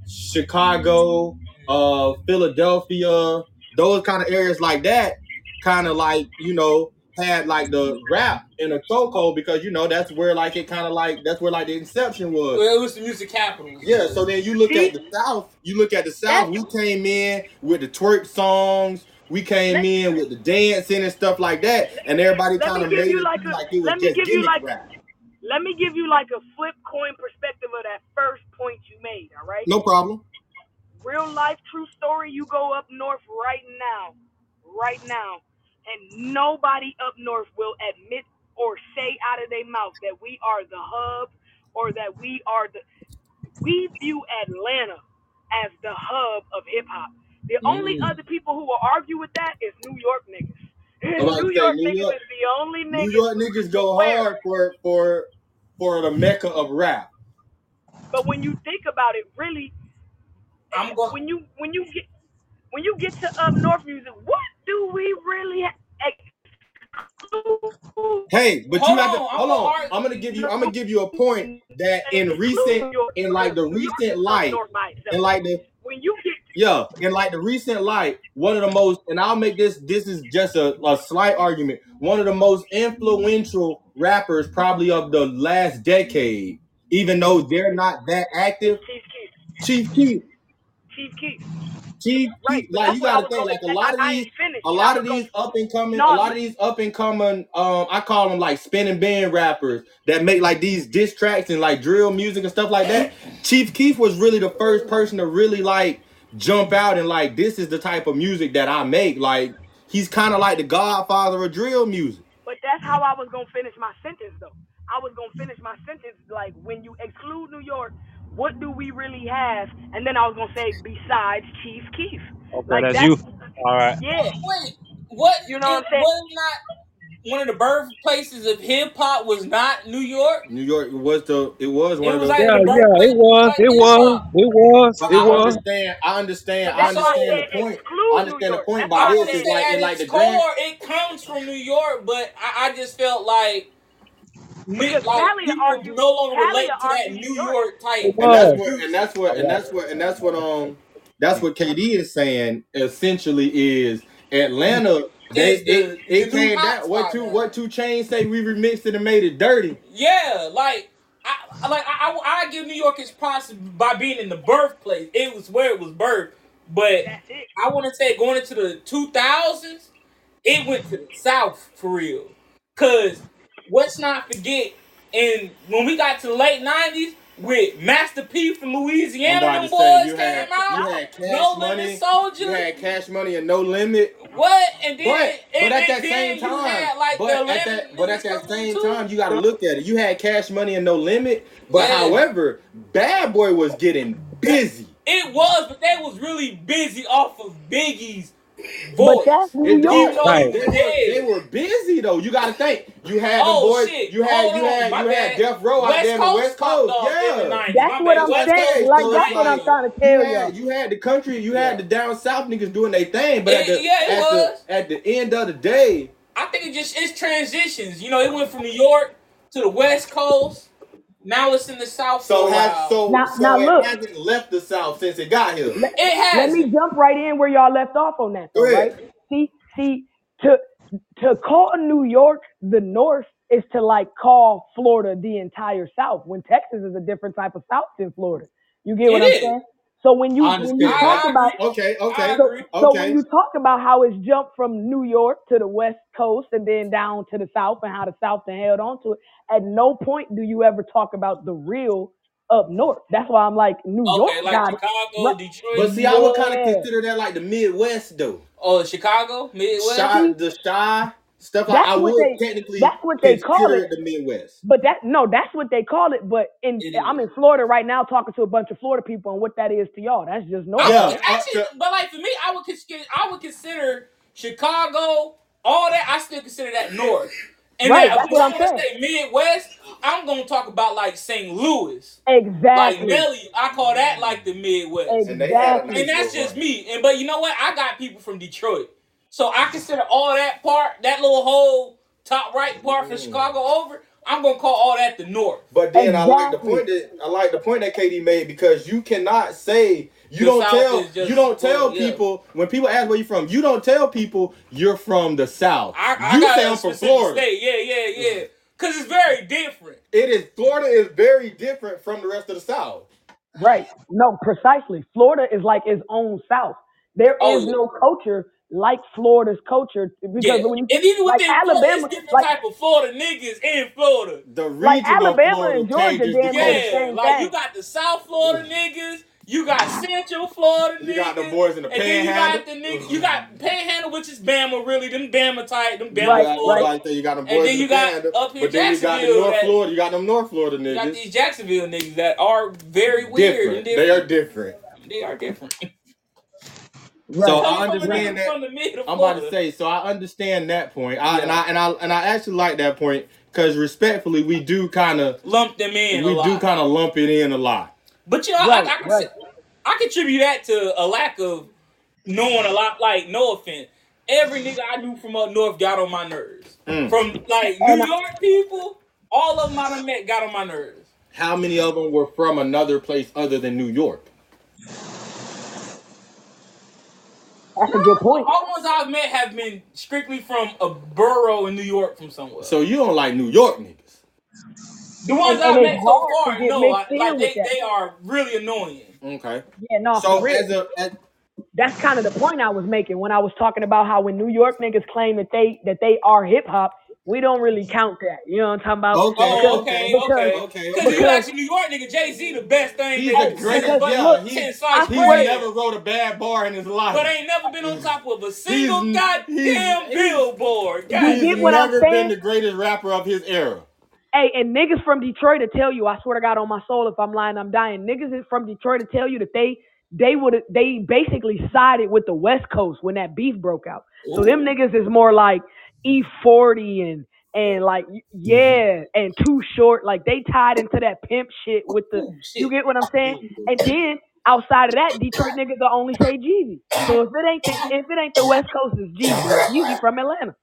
Chicago, uh, Philadelphia, those kind of areas like that, kind of like you know had like the rap in a chokehold because you know that's where like it kind of like that's where like the inception was. Well, it was the music capital. Yeah, so then you look at the South. You look at the South. We came in with the twerk songs. We came Let- in with the dancing and stuff like that, and everybody kind of made you it like a- like it was let me just give you like- rap. Let me give you like a flip coin perspective of that first point you made. All right. No problem. real life true story you go up north right now right now and nobody up north will admit or say out of their mouth that we are the hub or that we are the we view atlanta as the hub of hip-hop the only Mm. other people who will argue with that is new york niggas I'm about to new say, york New niggas York- is the only niggas New York niggas go Where? hard for for for the mecca of rap. but when you think about it really I'm going. when you when you get when you get to up north music, what do we really exclude? Hey, but Hold you have to on, I'm hold on. argue- I'm gonna give you. I'm gonna give you a point that in recent, in like the recent light, in like the when you get Yeah, in like the recent light, one of the most, and I'll make this. This is just a, a slight argument. One of the most influential rappers, probably of the last decade, even though they're not that active. Chief Keef, Chief Keef, Chief Keef, Chief right? Keef, like you gotta think, like a lot of these, a lot of these up and coming, a lot of these up and coming, um, I call them like spinning band rappers that make like these diss tracks and like drill music and stuff like that. Chief Keef was really the first person to really like jump out and like this is the type of music that I make. Like he's kind of like the godfather of drill music. But that's how I was gonna finish my sentence, though. I was gonna finish my sentence like when you exclude New York, what do we really have? And then I was gonna say besides Chief Keef. Okay, Like that's that's you. All right. yeah. Wait, what? You know what I'm saying? What is not? One of the birthplaces of hip hop was not New York? New York was the it was It one of was the. like Yeah, the yeah, it was, it was, it was, But it I was. understand. I understand. I That's I understand the point. I understand the point That's about I this is like in like the core, grand. it comes from New York, but I, I just felt like Because like Cali people argue, no longer Cali relate to that New New York. York type. And that's what and that's what and that's what and that's what um that's what KD is saying essentially is Atlanta they It's the, it, the it came hot down what two what 2 Chainz say we remixed it and made it dirty. Yeah, like I I- like I, I, I give New York its props by being in the birthplace. It was where it was birthed, but I want to say going into the two thousands, it went to the south for real. Cause let's not forget, and when we got to the late nineties with Master P from Louisiana, them say boys you came had you out. had cash No money, Limit Soldier. you had cash money and no limit. what? And then But but at and that same time, like but at that but at that same too. time, you got to look at it. You had cash money and no limit, but Yeah. however, Bad Boy was getting busy. It was, but they was really busy off of Biggie's But that's New It, Even York. though Right. they, were, they were busy though. You got to think. You had Oh them boys. shit! You had Hold you on, had my you had bad. Death Row out there in the West Coast. off the Yeah. That's My what bad. I'm West West saying. Coast, Coast. Like So that's what I'm trying to tell y'all. you had the country. You Yeah. had the down south niggas doing their thing. But at the yeah, at the at the end of the day, I think it just it's transitions. You know, it went from New York to the West Coast. Now it's in the South so has so Now, so now it look. hasn't left the south since it got here. Let, It let me hasn't. jump right in where y'all left off on that Go though, right? ahead. See, see, to to call New York the North is to like call Florida the entire South. When Texas is a different type of South than Florida. You get It what I'm is. saying? So when you I when you understand talk I, I about agree. Okay, I okay, so agree. so when okay. you talk about how it's jumped from New York to the West Coast and then down to the South and how the South then held on to it, at no point do you ever talk about the real up north. That's why I'm like New York Okay, like got it. Chicago, Right. Detroit. But see, I would kind of Yeah. consider that like the Midwest though. Oh, Chicago, Midwest. Shy, the shy stuff like I what would they technically that's what they call consider it. it the Midwest. But that no, that's what they call it. But in It I'm is. in Florida right now talking to a bunch of Florida people and what that is to y'all. That's just north. Yeah, would up actually, to but like for me, I would consider, I would consider Chicago, all that. I still consider that north. And Right, then that's what I I'm want to saying. say Midwest, I'm gonna talk about like St. Louis, like Exactly. Nelly. I call that like the Midwest. and they had a Exactly. And that's Pittsburgh just run. me. And but you know what? I got people from Detroit, so I consider all that part, that little whole top right part for Mm. Chicago over. I'm gonna call all that the North. But then I like the point that I like the point that KD made because you cannot say you The don't South tell just you don't well, tell yeah. people when people ask where you from you don't tell people you're from the South. I, I you got say a I'm from Florida. state. Yeah, yeah, yeah. Cause it's very different. It is Florida is very different from the rest of the South. Right. No, precisely. Florida is like its own South. There Oh is yeah. no culture like Florida's culture because Yeah, when you and even like within Florida, Alabama, it's different like type of Florida niggas in Florida. The like region Alabama Florida and Georgia changes the damn near the culture. Yeah, same like you thing. got the South Florida mm. niggas, you got Central Florida You got the niggas, boys in the and then you got the panhandle. niggas, you got Panhandle, which is Bama, really, them Bama type, them You Bama Right, got, Florida, like that, you got them and boys then in you the got panhandle, up here but then you got the Jacksonville North that Florida, you got them North Florida you got niggas. these Jacksonville niggas that are very weird and Different. They are different. different. They are different. So Right. So I you from the understand niggas that. from the mid I'm about to say, so I understand that point. I and I and I and I actually like that point because respectfully, we do kind of lump them in a we do kind of lump it in a lot. But you know, I, Right, I, can, right. I contribute that to a lack of knowing a lot. Like, no offense, every nigga I knew from up north got on my nerves. Mm. From like And New I, York people, all of them I met got on my nerves. How many of them were from another place other than New York? That's a good point. All the ones I've met have been strictly from a borough in New York from somewhere. So you don't like New York niggas. The ones And, I've and met so hard to far, get no, mixed I, like in with they, that. they are really annoying. Okay. Yeah, no, for So real. as a as, That's kind of the point I was making when I was talking about how when New York niggas claim that they that they are hip hop, we don't really count that. You know what I'm talking about? okay, Oh, Because okay, okay, okay. because okay, Because you okay. ask a New York nigga, Jay Z, the best thing He's the greatest. Yeah, look, he ten I sliced he swear never wrote a bad bar in his life. but life. ain't never been on top of a single he's goddamn he's billboard. God he's get what I'm never been the greatest rapper of his era. Hey, and niggas from Detroit to tell you, I swear to God on my soul, if I'm lying, I'm dying. Niggas from Detroit to tell you that they they would they basically sided with the West Coast when that beef broke out. So them niggas is more like E40 and and like yeah, and too short. Like they tied into that pimp shit with the Ooh, shit. you get what I'm saying? And then outside of that, Detroit niggas will only say Jeezy. So if it ain't the, if it ain't the West Coast, it's Jeezy. Jeezy from Atlanta.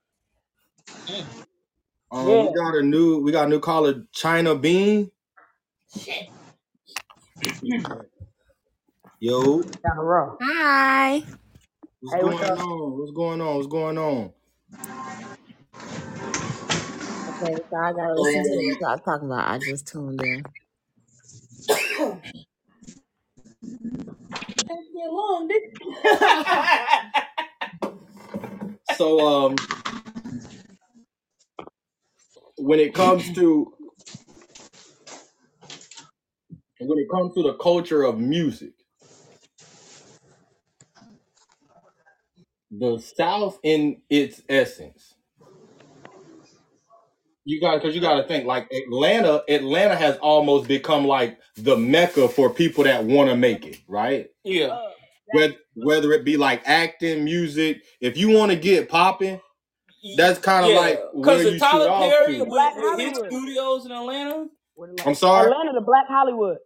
Um, Yeah. we got a new we got a new caller, China Bean. Yo, Down the road. Hi. what's Hey, going what's up? on? What's going on? What's going on? Okay, so I gotta listen to what y'all talking about. I just tuned in. Get long, nigga. So um when it comes to when it comes to the culture of music, the South in its essence, you got because you got to think like Atlanta. Atlanta has almost become like the mecca for people that want to make it, right? yeah. Uh, Whether whether it be like acting, music, if you want to get popping, that's kind of Yeah, like because where of you shoot Tyler off Perry to. Black with his Hollywood. studios in Atlanta. What is I'm it? sorry, Atlanta, the Black Hollywood.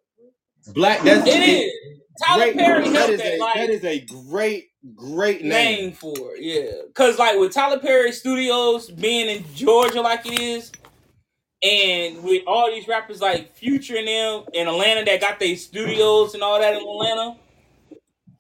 Black. That's It is. Tyler great. Perry That helped is that a like that is a great great name. name for it, yeah. Cause like with Tyler Perry Studios being in Georgia like it is, and with all these rappers like Future and them in Atlanta that got their studios and all that in Atlanta,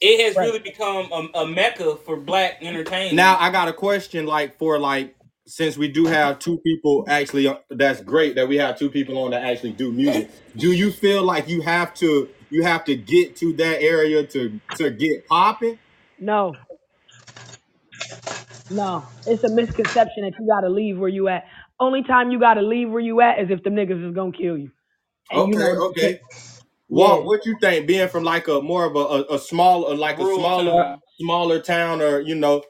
it has Right. really become a, a mecca for black entertainment. Now I got a question like for like since we do have two people actually uh, that's great that we have two people on that actually do music. Do you feel like you have to you have to get to that area to to get popping? No, no. It's a misconception that you gotta leave where you at. Only time you gotta leave where you at is if them niggas is gonna kill you. And you Okay, know okay. Yeah. Walt, what you think? Being from like a more of a, a, a smaller like a Rural smaller town. smaller town or you know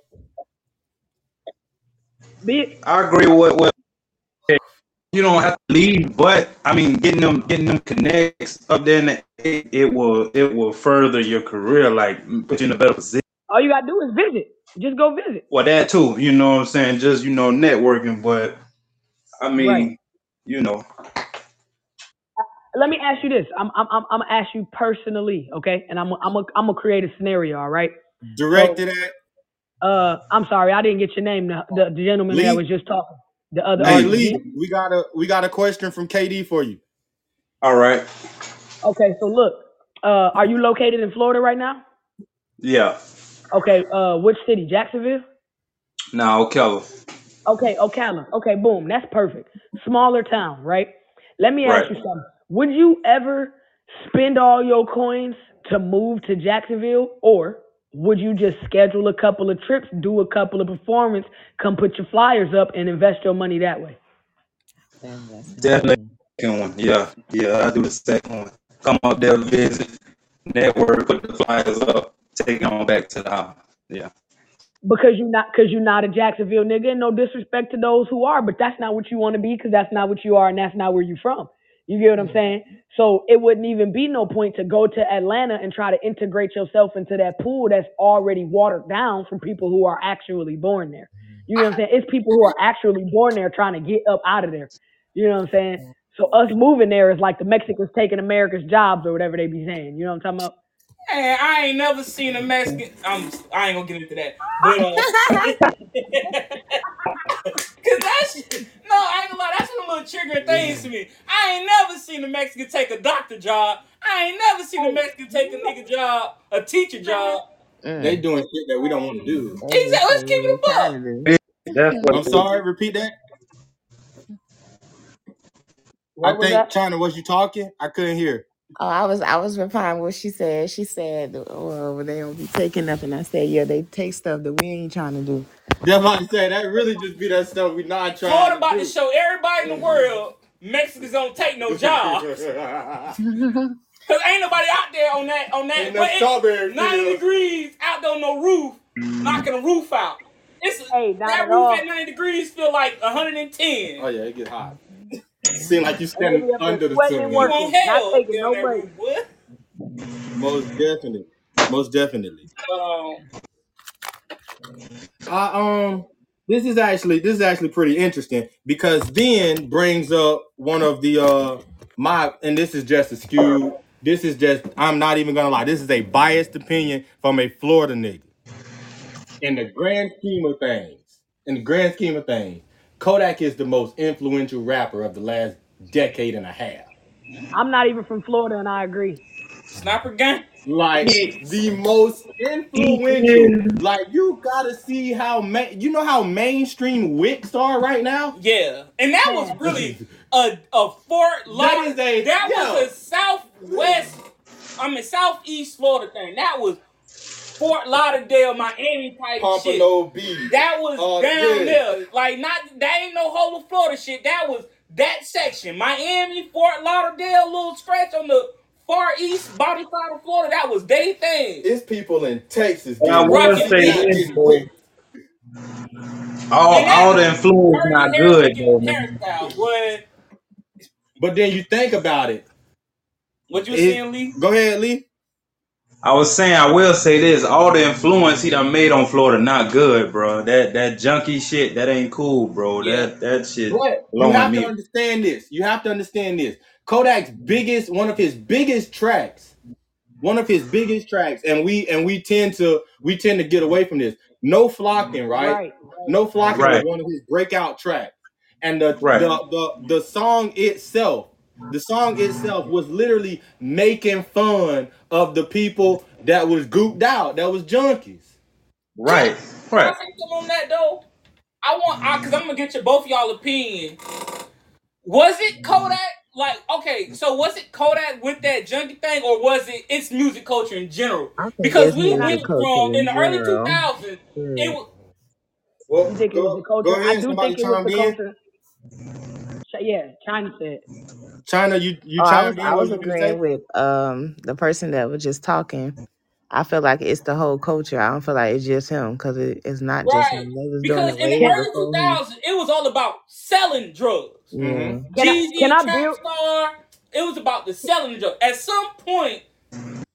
Be I agree with what you don't have to leave, but I mean, getting them getting them connects up there, in the, it, it will it will further your career, like put you in a better position. All you gotta do is visit. Just go visit. Well, that too, you know what I'm saying? Just you know, networking, but I mean, Right. you know, Let me ask you this. I'm I'm I'm, I'm gonna ask you personally, okay? And I'm I'm a, I'm gonna create a scenario, all right? directed at Uh, I'm sorry, I didn't get your name. The, the, the gentleman that was just talking, the other Hey artist. Lee, we got a we got a question from KD for you. all right, Okay, so look, uh, are you located in Florida right now? yeah, Okay, uh, which city? Jacksonville. now Keller, Okay, Ocala. Okay, boom. That's perfect. Smaller town, right? Let me ask right? you something. Would you ever spend all your coins to move to Jacksonville, or would you just schedule a couple of trips, do a couple of performances, come put your flyers up, and invest your money that way? Then that's Definitely second one. Yeah, yeah, I do the second one. Come up there, visit, network, put the flyers up, take on back to the house. Yeah. Because you're not, because you're not a Jacksonville nigga, and no disrespect to those who are, but that's not what you want to be, because that's not what you are, and that's not where you're from. You get what I'm mm-hmm. saying? So it wouldn't even be no point to go to Atlanta and try to integrate yourself into that pool that's already watered down from people who are actually born there. You know what I'm saying? It's people who are actually born there trying to get up out of there. You know what I'm saying? So us moving there is like the Mexicans taking America's jobs or whatever they be saying. You know what I'm talking about? Man, I ain't never seen a Mexican. I'm. I ain't gonna get into that, but uh, cause that's no. I ain't gonna lie. That's one of the little triggering things to me. I ain't never seen a Mexican take a doctor job. I ain't never seen a Mexican take a nigga job, a teacher job. They Mm. doing shit that we don't want to do. Exactly. Let's keep it a what buck. trying to do. That's what I'm sorry, repeat that. I What was think that? China, was you talking? I couldn't hear. Oh, I was I was replying what she said. She said, "Well, they don't be taking nothing." I said, "Yeah, they take stuff that we ain't trying to do." That's what I said. That really just be that stuff we not Florida trying about to to do. show everybody in the world Mexicans don't take no jobs. Cause ain't nobody out there on that on that In but the strawberry 90 field. degrees out there on no roof, knocking a roof out. It's Hey, not that at roof all. at 90 degrees feel like 110. Oh yeah, it get hot. Seem like you And they standing be up there under the sweating and sun. You working, want not hell taking no that break. roof. Most definitely. Most definitely. Um, I um this is actually this is actually pretty interesting because then brings up one of the uh my and this is just a skew. This is just I'm not even gonna lie. This is a biased opinion from a Florida nigga. In the grand scheme of things, in the grand scheme of things, Kodak is the most influential rapper of the last decade and a half. I'm not even from Florida, and I agree. Sniper gang. like the most influential. Like you gotta see how ma- you know how mainstream wicks are right now. Yeah, and that was really a a Fort Lauderdale. is a- that yeah. was a Southwest, I mean Southeast Florida thing. That was Fort Lauderdale, Miami type shit. Pompano Beach. That was Uh, down yeah. there. Like not that ain't no whole of Florida shit. That was that section. Miami, Fort Lauderdale, little scratch on the far east body side of Florida. That was they thing. It's people in Texas. And I getting- will Rocket say League. this, bro. All, And that all the was influence not good, though, man. hairstyle. But then you think about it. what you It- saying, Lee? Go ahead, Lee. I was saying, I will say this: all the influence he done made on Florida not good, bro. That that junky shit, that ain't cool, bro. Yeah. That that shit But you blowing have to me. understand this. You have to understand this. Kodak's biggest, one of his biggest tracks, one of his biggest tracks, and we and we tend to we tend to get away from this. No flocking, right? Right. No flocking Right. was one of his breakout tracks, and the, Right. the the the song itself, the song itself was literally making fun of the people that was gooped out, that was junkies. Right, Can I right. say something on that though? I want I cause I'm gonna get your both y'all opinion. Was it Kodak? Like, okay, so was it Kodak with that junkie thing, or was it it's music culture in general? Because we went from in the early general. 2000s, it Yeah. was Well, You think it was the culture? I do think it was the culture. Ch- Yeah, China said. China, you you Oh, I chimed was in. I What was you gonna say? agreeing with um the person that was just talking. I feel like it's the whole culture. I don't feel like it's just him because it, it's not just right. him. They was doing Because it in way the early before him. 2000s, it was all about selling drugs. Yeah. Mhm. Can I Jeezy can I build? Star, it was about the selling drugs. At some point,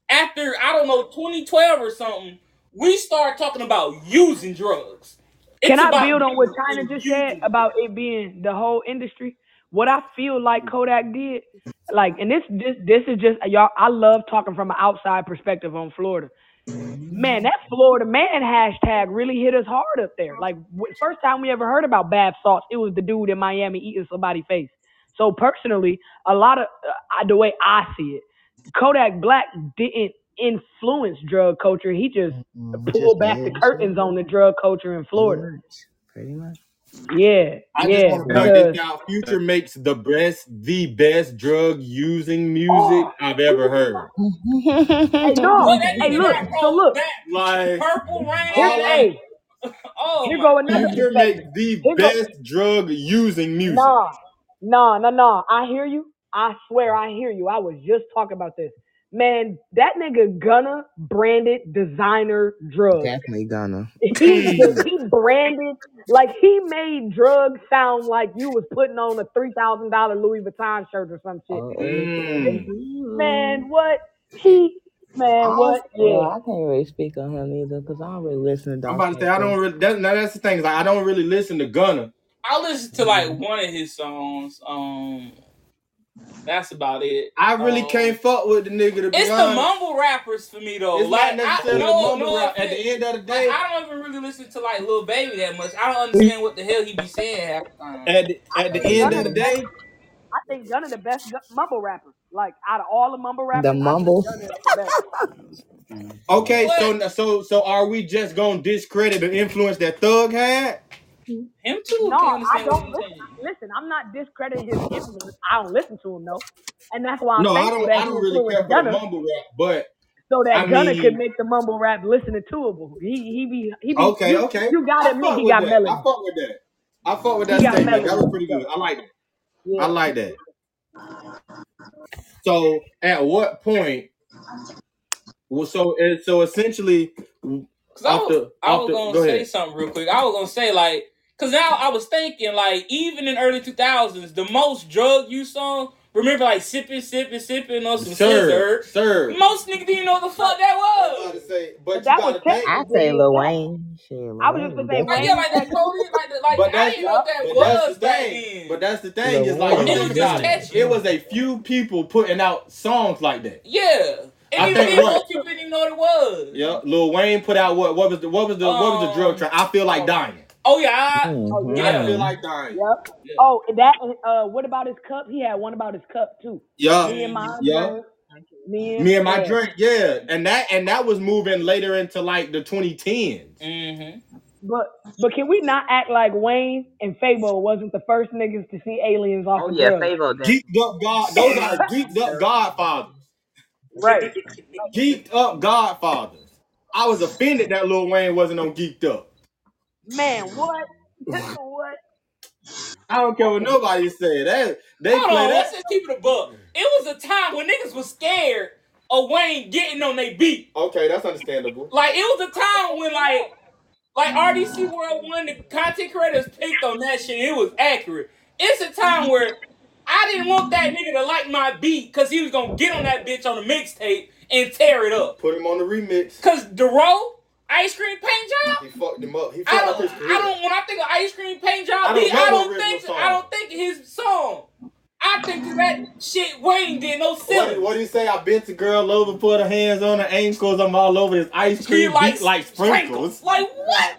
after I don't know 2012 or something, we start talking about using drugs. It's Can I about build on what China and just said using about it being the whole industry? What I feel like Kodak did, like, and this this this is just y'all. I love talking from an outside perspective on Florida. Man, that Florida man hashtag really hit us hard up there. Like w- first time we ever heard about bath salts, it was the dude in Miami eating somebody's face. So personally, a lot of uh, I- the way I see it, Kodak Black didn't influence drug culture. He just Mm, pulled just back the did curtains on the drug culture in Pretty Florida. much. Pretty much. Yeah, I just yeah, want to point this out. Future makes the best, the best drug using music oh, I've ever heard. hey Well, dog, that hey nigga look, so look, that Like, purple here, rain. hey, Oh here my go another. Future makes the Here go, best drug using music. nah, nah, nah, nah. I hear you. I swear, I hear you. I was just talking about this. Man, that nigga Gunna branded designer drugs. Definitely gonna. He he branded like he made drugs sound like you was putting on a three thousand dollar Louis Vuitton shirt or some shit. Oh. Mm. Man, what he man, I what? Yeah. I can't really speak on him either because I don't really listen to I'm about to say I don't really. That, now that's the thing is like, I don't really listen to Gunna. I listened to like one of his songs. Um, that's about it. I really Um, can't fuck with the nigga to be it's the mumble rappers for me though. It's like not I necessarily the no mumble no rap. At the end of the Like day, I don't even really listen to like Lil Baby that much. I don't understand what the hell he be saying half the time. at the, at the end of the the day, I think Gunna the best mumble rapper. Like out of all the mumble The rappers, I think mumble. Gunna is okay. So so so are we just gonna discredit the influence that Thug had? Mm-hmm. Him too? No, Can't I don't he's listen. Listen, I'm not discrediting his influence. I don't listen to him though, and that's why I'm No, I don't. that I don't really care for the mumble rap, but so that I Gunna could make the mumble rap listening toable. He he be he be okay, you okay. you gotta I admit fuck he with got that. I melody. fuck with that. I fuck with that got statement. That was pretty good. I like it. I like that. So at what point? Well, so eh, so essentially, Cause I off was, the I was the gonna go say ahead. something real quick. I was gonna say like, cause now I was thinking like, even in early two thousands, the most drug use song remember like sipping, sipping, sipping on some Sir, scissor. sir. Most niggas didn't know what the fuck that I was about to say, but, But you that was gotta think. I say Lil. Wayne. Shit, Lil I was just Wayne gonna say Like yeah, like that technically. like the, like But I that's didn't know what that but that's the was back thing. then. But that's the thing. Lil Is like It was was just about it. catchy. It was a few people putting out songs like that. Yeah. And I even think then, what? most people didn't even know what it was. Yeah, Lil Wayne put out what? What was the what was the what was the drug Um. track? I feel like Oh, dying. Oh yeah. I, Oh yeah. I feel yeah. like dying. Yep. Yeah. Oh, that. Uh, what about his cup? He had one about his cup too. Yeah, Me and my yeah. drink. Me and Me and my yeah. drink, yeah, and that and that was moving later into like the 2010s. Mm-hmm. But but can we not act like Wayne and Fabo wasn't the first niggas to see aliens off the Oh of yeah, drugs? Fabo definitely. Geeked up God, those are geeked up Godfathers. right. Geeked up Godfathers. I was offended that Lil Wayne wasn't on Geeked Up. Man, what? what? I don't care what nobody said. That they Hold play on, let's just keep it a buck. It was a time when niggas was scared of Wayne getting on their beat. Okay, that's understandable. Like it was a time when like like RDC World One, the content creators picked on that shit. It was accurate. It's a time where I didn't want that nigga to like my beat because he was gonna get on that bitch on the mixtape and tear it up. Put him on the remix. Cause Dorrough, Ice Cream Paint Job, He fucked him up. He I fucked up don't, his I don't. When I think of Ice Cream Paint I Job don't beat, know I don't think, song. I don't think his song. I think that shit Wayne did no What, what do you say? I bent the girl over, put her hands on her ankles. I'm all over this ice He cream like beat like sprinkles. Like what?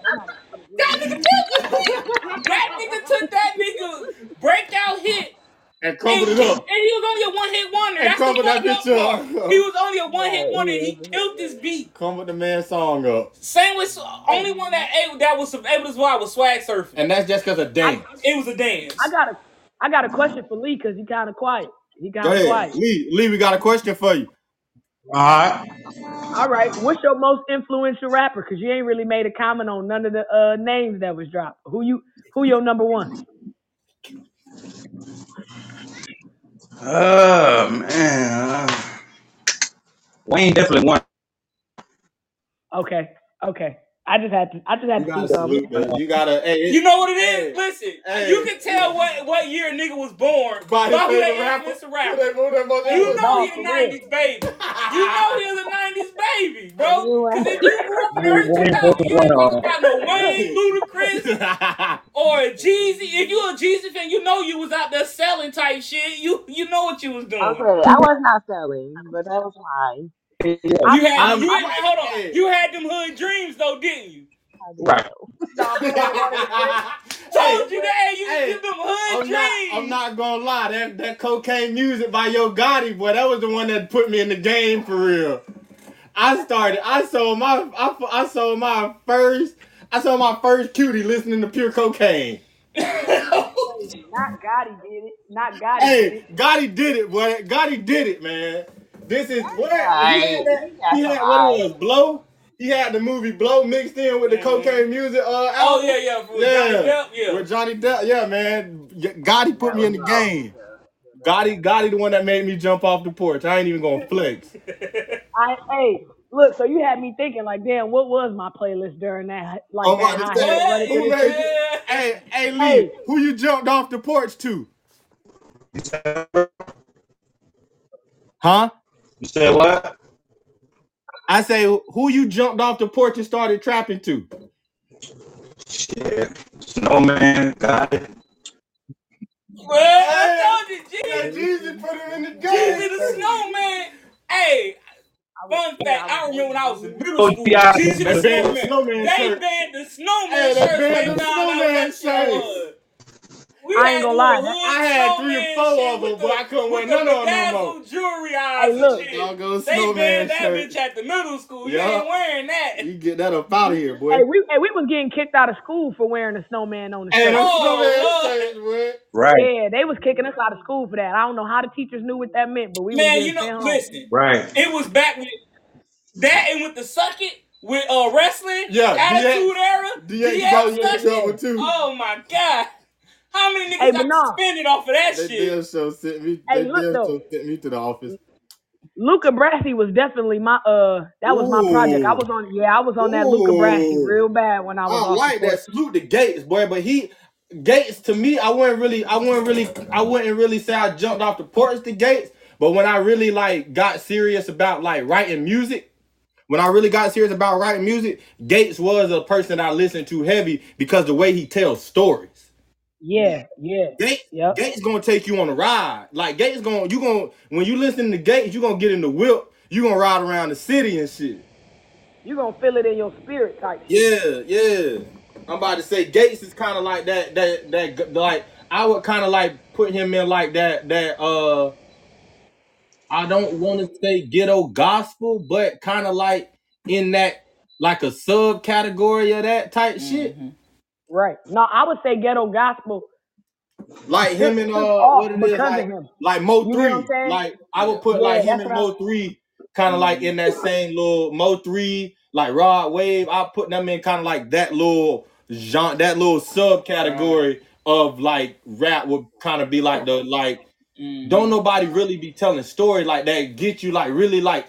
That nigga took that nigga took that nigga breakout hit And and, crumbled and it up. And he was only a one hit wonder. And That's the crumbled that fucked up bitch up. He was only a one hit wonder and he killed this beat. Crumbled the man's song up. Same with only one that able, that was able to survive was swag surfing. And that's just because of dance. It was a dance. I got a I got a question for Lee because he kind of quiet. He kind Go of quiet. Lee, Lee, we got a question for you. All right. All right, what's your most influential rapper? Because you ain't really made a comment on none of the uh, names that was dropped. Who you? Who your number one? Oh man, Wayne definitely won. Okay, okay. I just had to. I just had You to gotta see something. salute. You gotta, hey, You know what it is? Hey, Listen, hey. you can tell what what year a nigga was born by by his who favorite they rapper. influenced the Who rapper. they- who You know No, he a '90s baby. You know he was a '90s baby, bro. Because if you grew up in the early 2000s, you ain't definitely talking about no Wayne, Ludacris, or Jeezy. If you a Jeezy fan, you know you was out there selling type shit. You you know what you was doing. Okay, I was not selling, but that was fine. You had I'm- you I'm hold on. You had them hood dreams though, didn't you? I did Right. so. Told you that hey, you hey, get them hood I'm not, dreams. I'm not gonna lie. That that cocaine music by Yo Gotti, boy, that was the one that put me in the game for real. I started. I sold my. I, I sold my first. I sold my first cutie listening to pure cocaine. not Gotti did it. Not Gotti did Hey, it. Gotti did it, boy. Gotti did it, man. This is what he had. That, he got had what it was, Blow. He had the movie Blow mixed in with the cocaine music. Uh, oh yeah, yeah, for Yeah, Johnny Depp, yeah. with Johnny Depp. Yeah, man. Gotti put me in the game. Gotti, Gotti, the one that made me jump off the porch. I ain't even gonna flex. I hey, look. So you had me thinking like, damn, what was my playlist during that? Like I'm that about high to say, head running who made streets. Hey, hey, Lee, Hey. who you jumped off the porch to? Huh? You said what? I say, who you jumped off the porch and started trapping to? Shit. Snowman got it. Well, I told you, Hey, Jeezy, Jesus put him in the Jeezy game. the Snowman. Hey, fun fact, I remember when I was in middle Oh, school, T.I. Jeezy the They banned the Snowman. snowman They shirt. banned the snowman Hey, they banned the snowman what shit shirts. was. We I ain't gonna lie. I had three or four of them, but I couldn't wear none of them no more. bedazzled jewelry eyes Hey, and look. shit. Doggone They snowman banned that shirt. bitch at the middle school. You Yeah. ain't wearing that. You get that up out of here, Hey, boy. we hey, we was getting kicked out of school for wearing a snowman on the Hey, shirt. them Oh, snowman Lord. shirts, boy. Right. Yeah, they was kicking us out of school for that. I don't know how the teachers knew what that meant, but we was Man, getting you know, sent home. listen, Right. it was back with that and with the suck it with uh wrestling Yeah, attitude DX, era. DX DX probably suck in trouble it. too. Oh my god, how many niggas Hey, got but no. suspended off of that They shit? damn show sent me. Hey, They look damn though. show sent me to the office. Luca Brasi was definitely my uh that was my project. I was on yeah, I was on that Luca Brasi real bad when I was I like that. porch. Salute the Gates, boy. But he, Gates to me, I wouldn't really, I wouldn't really, I wouldn't really say I jumped off the porch to Gates. But when I really like got serious about like writing music, when I really got serious about writing music, Gates was a person that I listened to heavy because the way he tells stories. Yeah, yeah. Gates, Yep. Gates gonna take you on a ride. Like Gates gonna, you gonna when you listen to Gates, you gonna get in the whip. You gonna ride around the city and shit. You gonna feel it in your spirit type shit. Yeah, yeah. I'm about to say Gates is kind of like that. That that like I would kind of like put him in like that. That uh, I don't want to say ghetto gospel, but kind of like in that like a subcategory of that type shit. Right. No, I would say ghetto gospel Like him took, and took uh, off what it is because like him. like Mo You know what I'm three. saying? Like I would put Yeah, like him that's and what I Mo three kind of like in that same little Mo three like Rod Wave. I put them in kind of like that little genre, that little subcategory of like rap would kind of be like the like Mhm. don't nobody really be telling stories like that get you like really like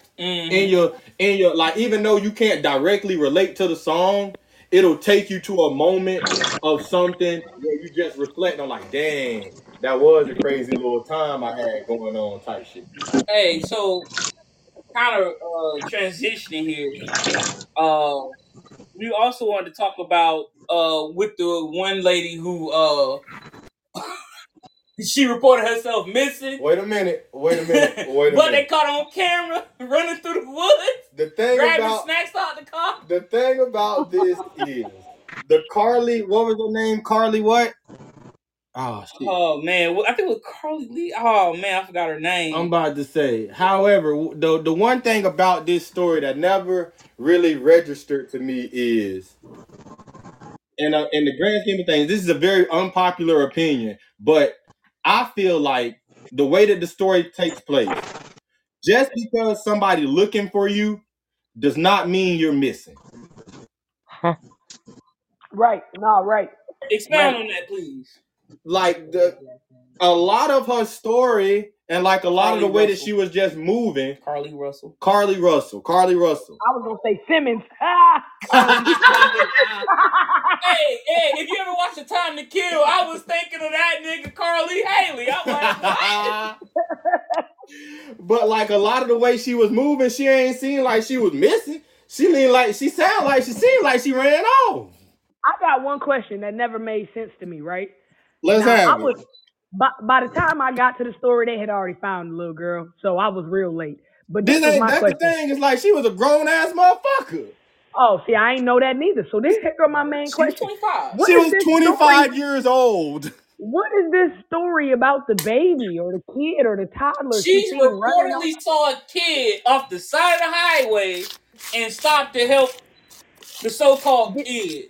in your in your like even though you can't directly relate to the song it'll take you to a moment of something where you just reflect on like dang that was a crazy little time i had going on type shit Hey, so kind of uh, transitioning here. Uh, we also wanted to talk about uh, with the one lady who uh, she reported herself missing, wait a minute wait a minute wait a but they minute caught on camera running through the woods, the thing grabbing about snacks out the car. the thing about this is the carlee what was her name carlee what oh shit Oh man, I think it was Carly Lee. Oh man, I forgot her name. I'm about to say. However, the the one thing about this story that never really registered to me is, in a, in the grand scheme of things, this is a very unpopular opinion, but I feel like the way that the story takes place, just because somebody looking for you, does not mean you're missing. Right. No, right. Expound Right. on that, please. Like the a lot of her story and like a lot of Carlee the way that she was just moving, Carlee Russell. Carlee Russell, Carlee Russell. I was gonna say Simmons. Ah! hey, hey, if you ever watch The Time to Kill, I was thinking of that nigga Carl Lee Hailey. I'm like, but like a lot of the way she was moving, she ain't seemed like she was missing. She leaned like she sound like she seemed like she ran off. I got one question that never made sense to me, right? Let's Now I have was it. By, by the time I got to the story, they had already found the little girl, so I was real late. But this This was ain't my that's the question. thing. It's like she was a grown ass motherfucker. Oh, see, I ain't know that neither. So this here go my main She was question. 25. What she is was this 25 story? years old. What is this story about the baby or the kid or the toddler she She seen running on? reportedly saw a kid off the side of the highway and stopped to help the so-called kid.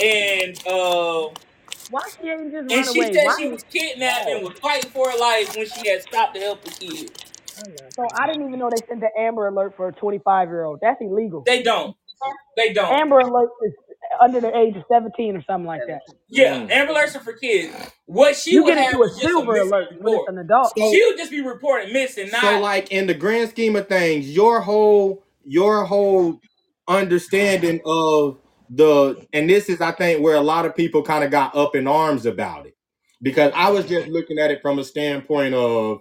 And uh, Why she ain't just and run she away? said Why? she was kidnapped and was fighting for her life when she had stopped to help the kid. So I didn't even know they sent the Amber Alert for a 25 year old. That's illegal. They don't. They don't. Amber Alert is under the age of 17 or something like that. Yeah, Mm. Amber Alerts are for kids. What she You would get have into a is just a silver missing alert when it's report. an adult. So She would just be reporting missing, so not like in the grand scheme of things, your whole your whole understanding of the and this is I think where a lot of people kind of got up in arms about it. Because I was just looking at it from a standpoint of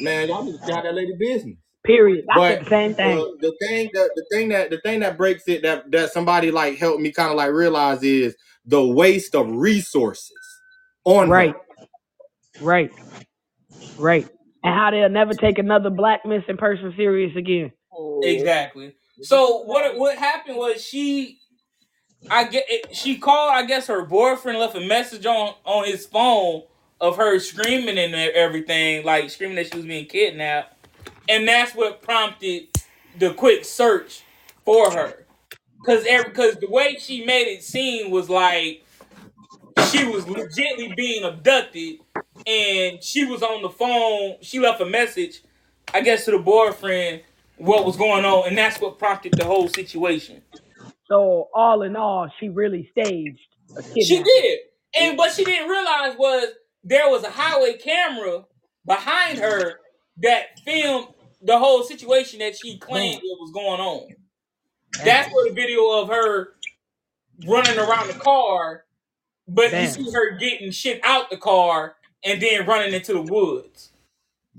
man, y'all just got that lady business. Period. I said But the same thing. the, the thing that the thing that the thing that breaks it that that somebody like helped me kind of like realize is the waste of resources on her. Right, right, right. And how they'll never take another black missing person serious again. exactly. So what what happened was she I get it, she called I guess her boyfriend left a message on on his phone of her screaming and everything like screaming that she was being kidnapped. And that's what prompted the quick search for her. Cuz cuz the way she made it seem was like she was legitly being abducted and she was on the phone she left a message I guess to the boyfriend what was going on and that's what prompted the whole situation So all in all, she really staged a She kidnapping. did. And what she didn't realize was there was a highway camera behind her that filmed the whole situation that she claimed what was going on. That's where the video of her running around the car But you Damn. see her getting shit out the car and then running into the woods.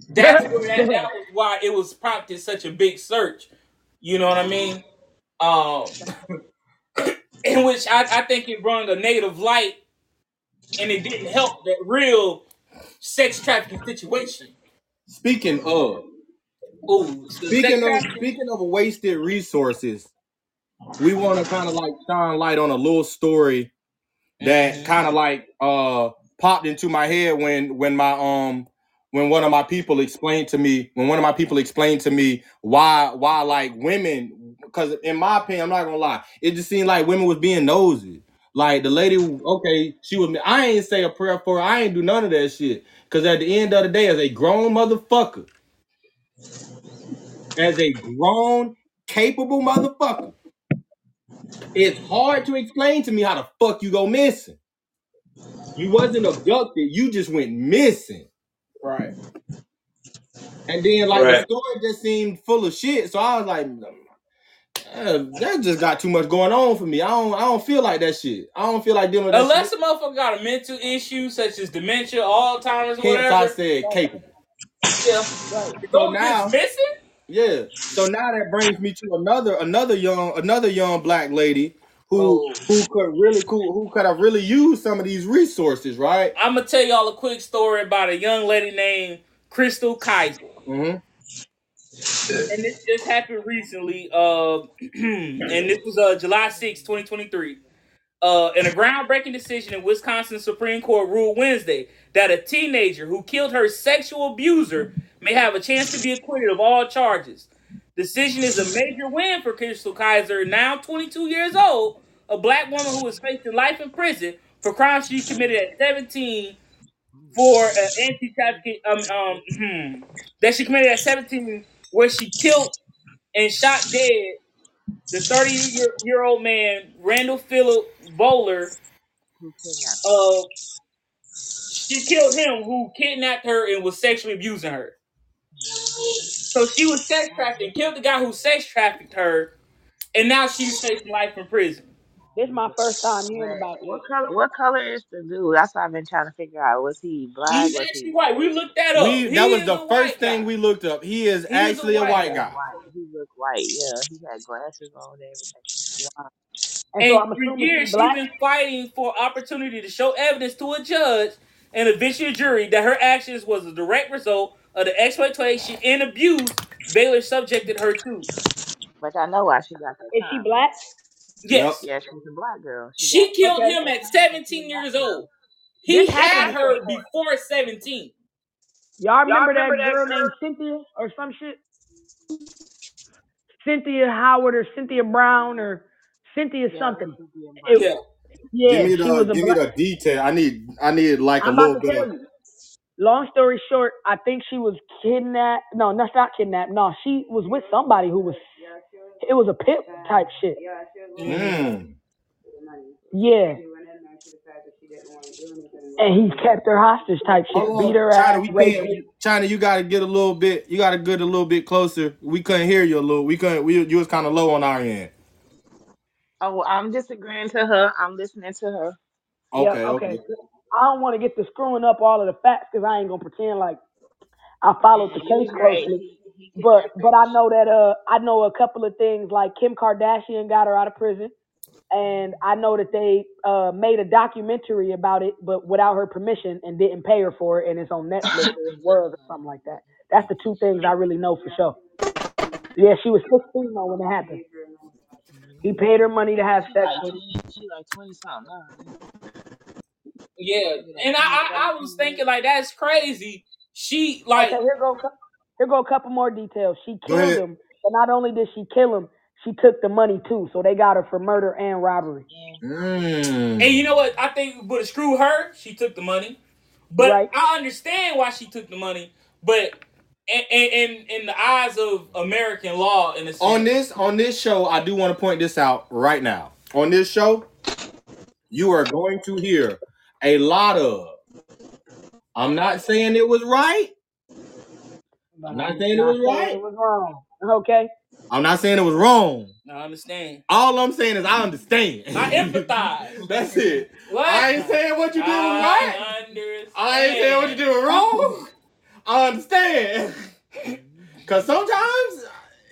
That's where that, that was why it was prompted such a big search. You know what I mean? Um, in which I, I think it brought a negative light, and it didn't help that real sex trafficking situation. Speaking of, Ooh, sex speaking of trafficking. speaking of wasted resources, we want to kind of like shine light on a little story that Mhm. kind of like uh popped into my head when when my um when one of my people explained to me when one of my people explained to me why why like women because in my opinion I'm not gonna lie it just seemed like women was being nosy like the lady okay she was I ain't say a prayer for her I ain't do none of that shit because at the end of the day as a grown motherfucker as a grown capable motherfucker it's hard to explain to me how the fuck you go missing you wasn't abducted you just went missing Right. And then like the Right. story just seemed full of shit. So I was like, "Uh, that just got too much going on for me. I don't I don't feel like that shit. I don't feel like dealing with that Unless shit. a motherfucker got a mental issue such as dementia, Alzheimer's, Hence I said capable. Yeah. Right. The So now, missing? yeah. So now that brings me to another another young another young black lady who Oh. who could really cool who could have really used some of these resources, right? I'm gonna tell y'all a quick story about a young lady named Chrystul Kizer. Mm-hmm. And this just happened recently. Uh, and this was uh, July 6, 2023. Uh, in a groundbreaking decision in Wisconsin Supreme Court ruled Wednesday that a teenager who killed her sexual abuser may have a chance to be acquitted of all charges. Decision is a major win for Chrystul Kizer, now 22 years old, a black woman who is facing life in prison for crimes she committed at 17 for an anti-trafficking um um that she committed at 17 where she killed and shot dead the 30 year, year old man Randall Phillip Volar uh she killed him who kidnapped her and was sexually abusing her. So she was sex trafficked and killed the guy who sex trafficked her and now she's facing life in prison This is my first time hearing Right. about What this. color? What color is the dude? That's what I've been trying to figure out. Was he black? he's Was actually he white we looked that up We he that was is the a first white thing guy we looked up. He is He's a actually a white white guy. guy. white? He looked white. Yeah, he had glasses on and everything. Wow. And so And I'm for assuming years, she's she's black. been fighting for opportunity to show evidence to a judge and eventually a jury that her actions was a direct result of the exploitation and abuse Volar subjected her to. But I know why she got that Is she time. black? Yes, Yeah, she's a black girl. She she got killed Okay. him at 17 years old. He This had her before 17. Y'all remember that girl named Cynthia or some shit? Cynthia Howard or Cynthia Brown or Cynthia Yeah, something. Cynthia It, Yeah. yeah, Give me she the was a give me the detail. I need I need like a I'm about little bit of. Long story short, I think she was kidnapped. No, that's not kidnapped. No, she was with somebody who was. It was a pimp type shit. mm. Yeah. And he kept her hostage type shit. Hold Beat on, her China. ass, We raped her. can't. China, you gotta get a little bit. You gotta get a little bit closer. We couldn't hear you a little. We couldn't. We you was kind of low on our end. Oh, I'm just agreeing to her. I'm listening to her. Yeah, Okay, okay. okay. I don't want to get to screwing up all of the facts because I ain't gonna pretend like I followed the And you case closely. He, he But but I know that uh I know a couple of things like Kim Kardashian got her out of prison, and I know that they uh made a documentary about it, but without her permission and didn't pay her for it, and it's on Netflix or it was or something like that. That's the two things I really know for sure. Yeah, she was 16 though when it happened. He paid her money to have sex with. her. She like twenty something. Yeah. And I, I, I was thinking, like, that's crazy. She, like, Okay, here go a cou- here go a couple more details. She killed him, but not only did she kill him, she took the money too. So they got her for murder and robbery. Mm. and you know what? I think would have screwed her. She took the money. But Right. I understand why she took the money. But in, in, in the eyes of American law, in a sense, On this on this show, I do want to point this out right now. On this show, you are going to hear a lot of. I'm not saying it was right. But I'm not saying it was saying right. It was wrong. Okay. I'm not saying it was wrong. I understand. All I'm saying is I understand. I empathize. That's it. What? I ain't saying what you did was right. I understand. I ain't saying what you did was wrong. I understand. Cause sometimes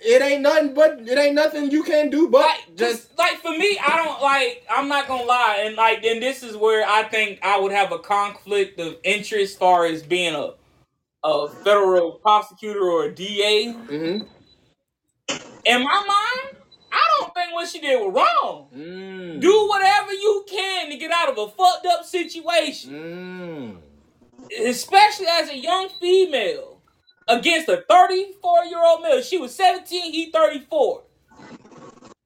it ain't nothing but it ain't nothing you can do but Like, just just like for me, I don't like. I'm not gonna lie, and like, then this is where I think I would have a conflict of interest, far as being a a federal prosecutor or a DA. Mhm. In my mind, I don't think what she did was wrong. Mm. Do whatever you can to get out of a fucked up situation, Mm. especially as a young female against a 34 year old male. She was 17, he 34.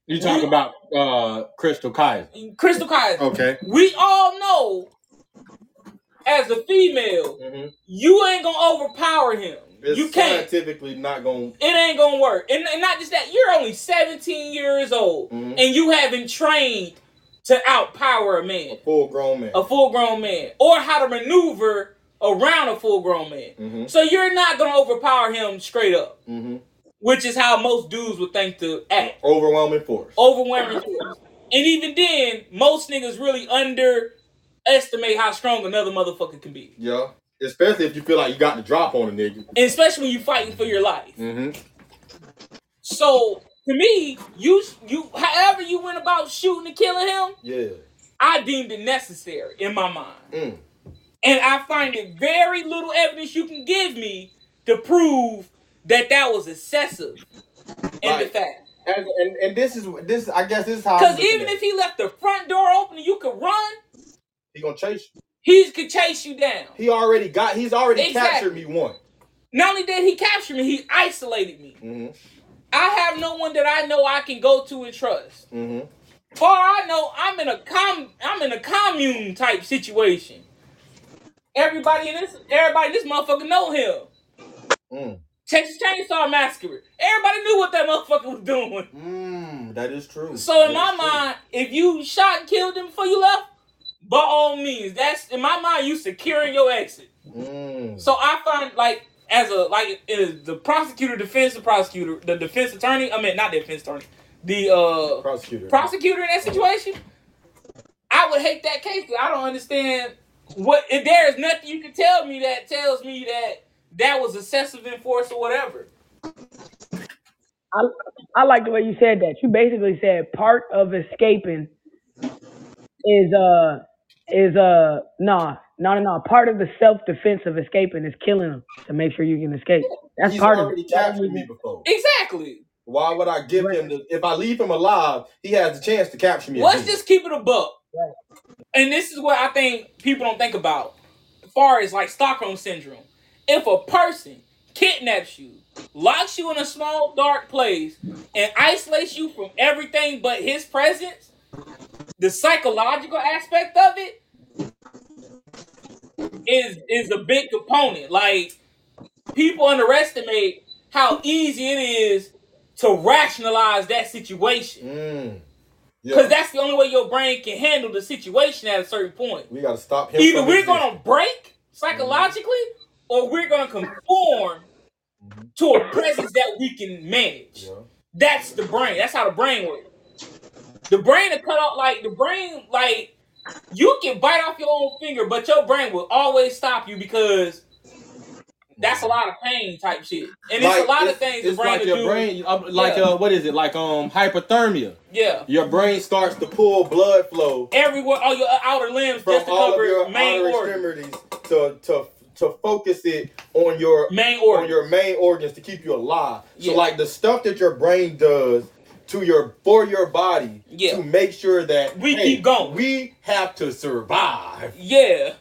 You talk about uh Chrystul Kizer. Chrystul Kizer. Okay. We all know, as a female, Mhm. you ain't gonna overpower him. It's you can't. scientifically not gonna. It ain't gonna work. And, and not just that, you're only 17 years old, Mhm. and you haven't trained to outpower a man, a full grown man. a full grown man, or how to maneuver around a full grown man. Mhm. So you're not gonna overpower him straight up, Mhm. which is how most dudes would think to act. Overwhelming force. Overwhelming force. And even then, most niggas really underestimate how strong another motherfucker can be. Yeah. Especially if you feel like you got the drop on a nigga. And especially when you're fighting for your life. Mm-hmm. So to me, you you however you went about shooting and killing him, Yeah. I deemed it necessary in my mind. Mm. And I find it very little evidence you can give me to prove that that was excessive in the Right. fact. And, and and this is this I guess this is how Because even at if he left the front door open and you could run. He gonna chase you. he could chase you down. He already got he's already Exactly. captured me one. Not only did he capture me, he isolated me. Mm-hmm. I have no one that I know I can go to and trust. Mm-hmm. Far I know, I'm in a com I'm in a commune type situation. Everybody in this everybody in this motherfucker know him. Mm. Texas Chainsaw Massacre. Everybody knew what that motherfucker was doing. Mm, that is true. So in That my is true. mind, if you shot and killed him before you left, by all means, that's in my mind you securing your exit. Mm. So I find like as a like is the prosecutor, defense the prosecutor, the defense attorney. I mean not the defense attorney, the uh prosecutor. prosecutor in that situation. I would hate that case. 'cause I don't understand what if there is nothing you can tell me that tells me that that was excessive in force or whatever. I I like the way you said that. You basically said part of escaping is uh is uh nah no no no part of the self defense of escaping is killing them to make sure you can escape. That's He's part of already it. captured me before. Exactly. Why would I give him the if I leave him alive, he has the chance to capture me Let's again. just keep it a buck. And this is what I think people don't think about. As far as like Stockholm syndrome. If a person kidnaps you, locks you in a small dark place, and isolates you from everything but his presence, the psychological aspect of it is is a big component. Like people underestimate how easy it is to rationalize that situation. Mm. Because that's the only way your brain can handle the situation at a certain point. We gotta stop him. Either we're gonna break psychologically, or we're gonna conform to a presence that we can manage. Yeah. That's the brain. That's how the brain works. The brain will cut off like the brain, like you can bite off your own finger, but your brain will always stop you because that's a lot of pain type shit. And it's a Like, lot of it's- things the It's brain like your do. brain, uh, like Yeah. uh, what is it? Like um hypothermia. Yeah. Your brain starts to pull blood flow Everywhere, all your outer limbs from just to all of cover your main outer organs. extremities to to to focus it on your Main on organs. your main organs to keep you alive. So like the stuff that your brain does to your for your body Yeah. to make sure that We hey, keep going. We have to survive Yeah.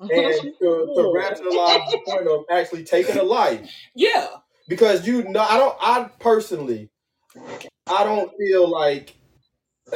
and to, to rationalize the point of actually taking a life. Yeah. because you know I don't I personally I don't feel like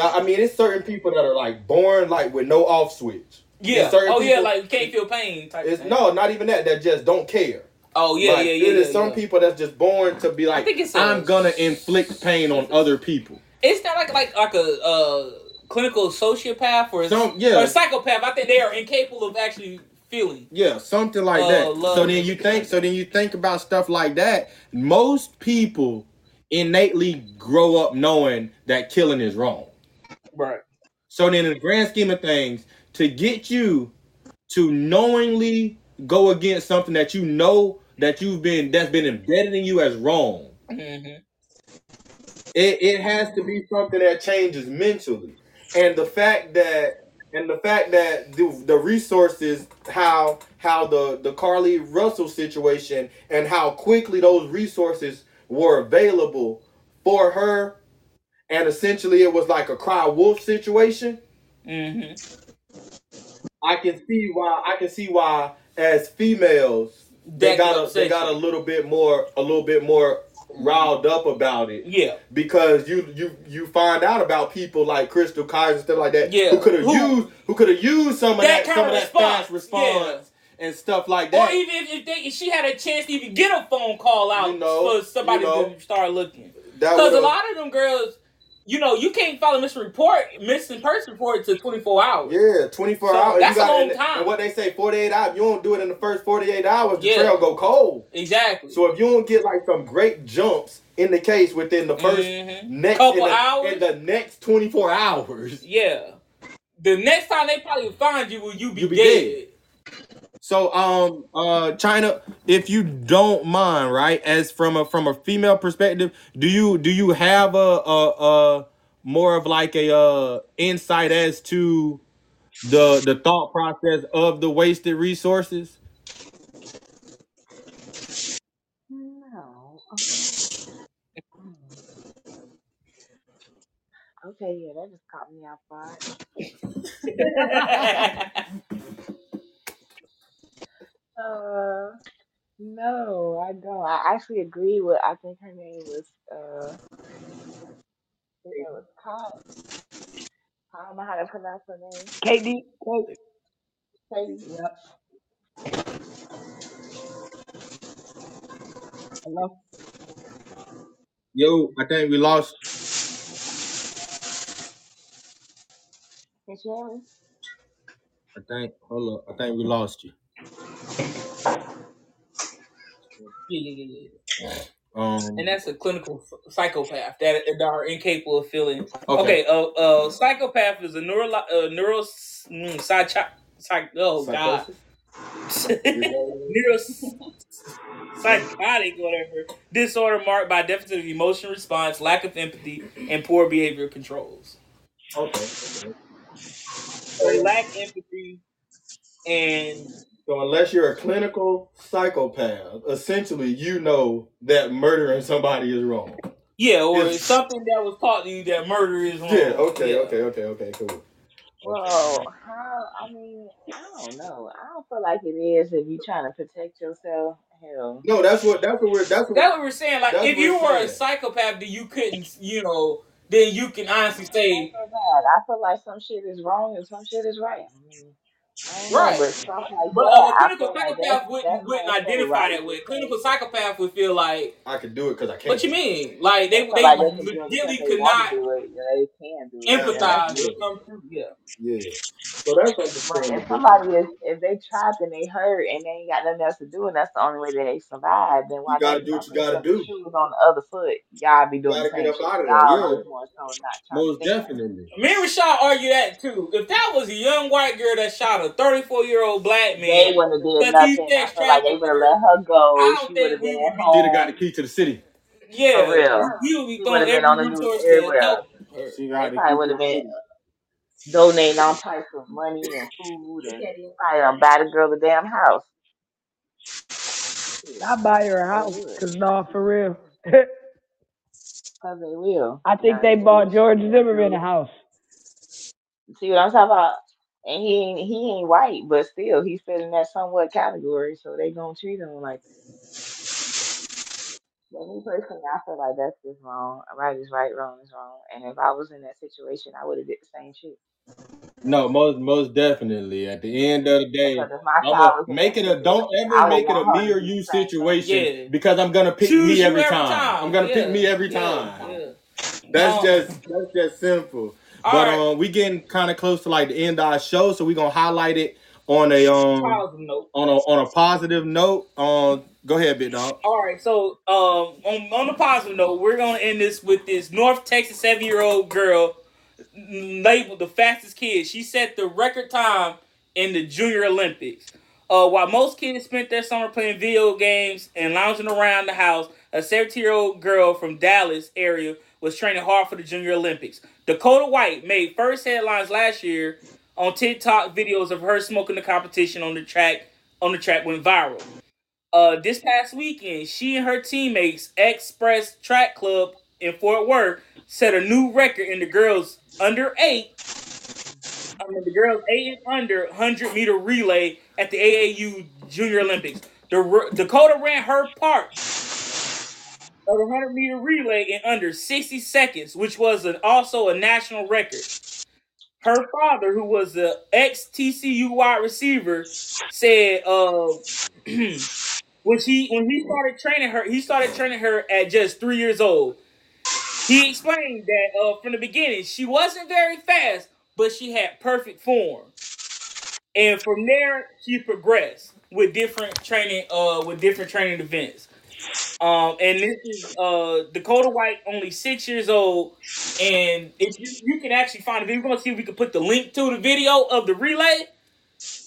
I mean it's certain people that are like born like with no off switch. Yeah. Oh yeah, like you can't feel pain type It's no, not even that. That just don't care. Oh yeah, Like, yeah, yeah. It is yeah, some yeah. people that's just born to be like, I'm gonna inflict pain on other people. It's not like like like a uh, clinical sociopath or Some- yeah. or a psychopath. I think they are incapable of actually feeling. Yeah, something like Uh, that. love So then you think so then you think about stuff like that. Most people innately grow up knowing that killing is wrong. Right. So then in the grand scheme of things, to get you to knowingly go against something that you know that you've been that's been embedded in you as wrong, hmm it, it has to be something that changes mentally. And the fact that and the fact that the, the resources how how the the Carlee Russell situation and how quickly those resources were available for her and essentially it was like a cry wolf situation. Hmm I can see why I can see why as females they got a, they got a little bit more a little bit more riled up about it Yeah. because you you you find out about people like Chrystul Kizer and stuff like that Yeah. who could have used who could have used some of That that, some kinda of that response, fast response and stuff like that. Or even if, if, they, if she had a chance to even get a phone call out You know, for somebody you know. to start looking. Because a lot of them girls, you know, you can't file a missing report, missing person report to 24 hours. yeah, 24 So, hours. that's you a long and, time. And what they say, 48 hours. You don't do it in the first 48 hours, the Yeah. trail go cold. Exactly. So if you don't get like some great jumps in the case within the 1st Mhm. next Couple in the, hours. in the next 24 hours, Yeah. The next time they probably find you, will you be, You be dead? dead. So um uh China, if you don't mind, right, as from a from a female perspective, do you do you have a a, a more of like a uh insight as to the the thought process of the wasted resources? No. Mm. Okay, yeah, that just caught me off guard. Uh, no, I don't. I actually agree with. I think her name was. Uh, I think it was Todd. I don't know how to pronounce her name. KD, K- Katie. Yep. Hello. Yo, I think we lost. Can you hear me? I think hold up. I think we lost you. Yeah, yeah, yeah, yeah. Um And that's a clinical psychopath that, that are incapable of feeling. okay. Okay, uh, uh, psychopath is a neuro, uh, neuro, mm, psych, psych, oh god, neuro, psychotic, whatever disorder marked by deficit of emotion response, lack of empathy, and poor behavior controls. Okay. okay. So they lack empathy, and So unless you're a clinical psychopath, essentially you know that murdering somebody is wrong. yeah, or It's- it's something that was taught to you that murder is wrong. Yeah, okay, Yeah. okay, okay, okay, cool. Well, how? I mean, I don't know. I don't feel like it is if you're trying to protect yourself. Hell, No, that's what that's what we're that's what That's what we're saying. Like, if you we're were a psychopath, then you couldn't, you know, then you can honestly say. I feel like some shit is wrong and some shit is right. I mean, I right. but stuff like But that, uh, a I clinical feel like psychopath wouldn't that's wouldn't more so identify right that way. because Clinical psychopath would feel like, I could do it because I can't. what you mean? Like they they feel they like they can do it because legitimately they could want not to do it. Yeah, they can do it. Yeah, Yeah, that's empathize or absolutely. come through. Yeah. Yeah. So that's But if understandable. somebody is, if they trapped and they hurt and they ain't got nothing else to do and that's the only way that they survive, then You why gotta not do what you put gotta yourself in do. shoes on the other foot? Y'all be You doing the gotta get same up shit. out of there. Y'all Yeah. just more so not trying to Most think about definitely. Me and Rashad argue that too. If that was a young white girl that shot a 34 year old black They man wouldn't have did because he's nothing. I sex feel like they would have let her go. I She don't would have think we would be She'd have got the key to the city. Yeah, for Yeah, real. we would be She would throwing have been every on the news resource everywhere. her. She They got the probably would have been donating all types of money and food and probably done buy the girl the damn house. I buy her a house, cause no, for real. Cause they will. I think know, they they bought. George Zimmerman a house. See what I'm talking about? And he ain't he ain't white, but still he fit in that somewhat category, so they gonna treat him like that. But me personally, I feel like that's just wrong. Right is right, wrong is wrong. And if I was in that situation, I would have did the same shit. No, most most definitely. At the end of the day, if my I'm child a was in make that it a don't situation, ever I would make it a want her me to or do you the same thing. situation Yeah. because I'm gonna pick Choose me you every every time. time. I'm gonna pick Yeah. me every Yeah. time. Yeah. That's Um, just that's just simple. All But right. um, we getting kind of close to like the end of our show, so we're gonna highlight it on a um Positive note. on a on a positive note, um, go ahead, big dog. All right, so um, on on the positive note, we're gonna end this with this North Texas seven year old girl labeled the fastest kid. She set the record time in the Junior Olympics. Uh, while most kids spent their summer playing video games and lounging around the house, a 17 year old girl from Dallas area was training hard for the Junior Olympics. Dakota White made first headlines last year on TikTok. Videos of her smoking the competition on the track on the track went viral. Uh, this past weekend, she and her teammates Express Track Club in Fort Worth set a new record in the girls under eight. I mean, the girls eight and under 100 meter relay at the AAU Junior Olympics. The, Dakota ran her part of the 100 meter relay in under 60 seconds, which was an, also a national record. Her father, who was the ex TCU wide receiver, said uh, when he when he started training her, he started training her at just three years old. He explained that uh, from the beginning she wasn't very fast, but she had perfect form, and from there she progressed with different training uh with different training events. Um, and this is uh Dakota White, only six years old, and if you, you can actually find it, we're gonna see if we can put the link to the video of the relay.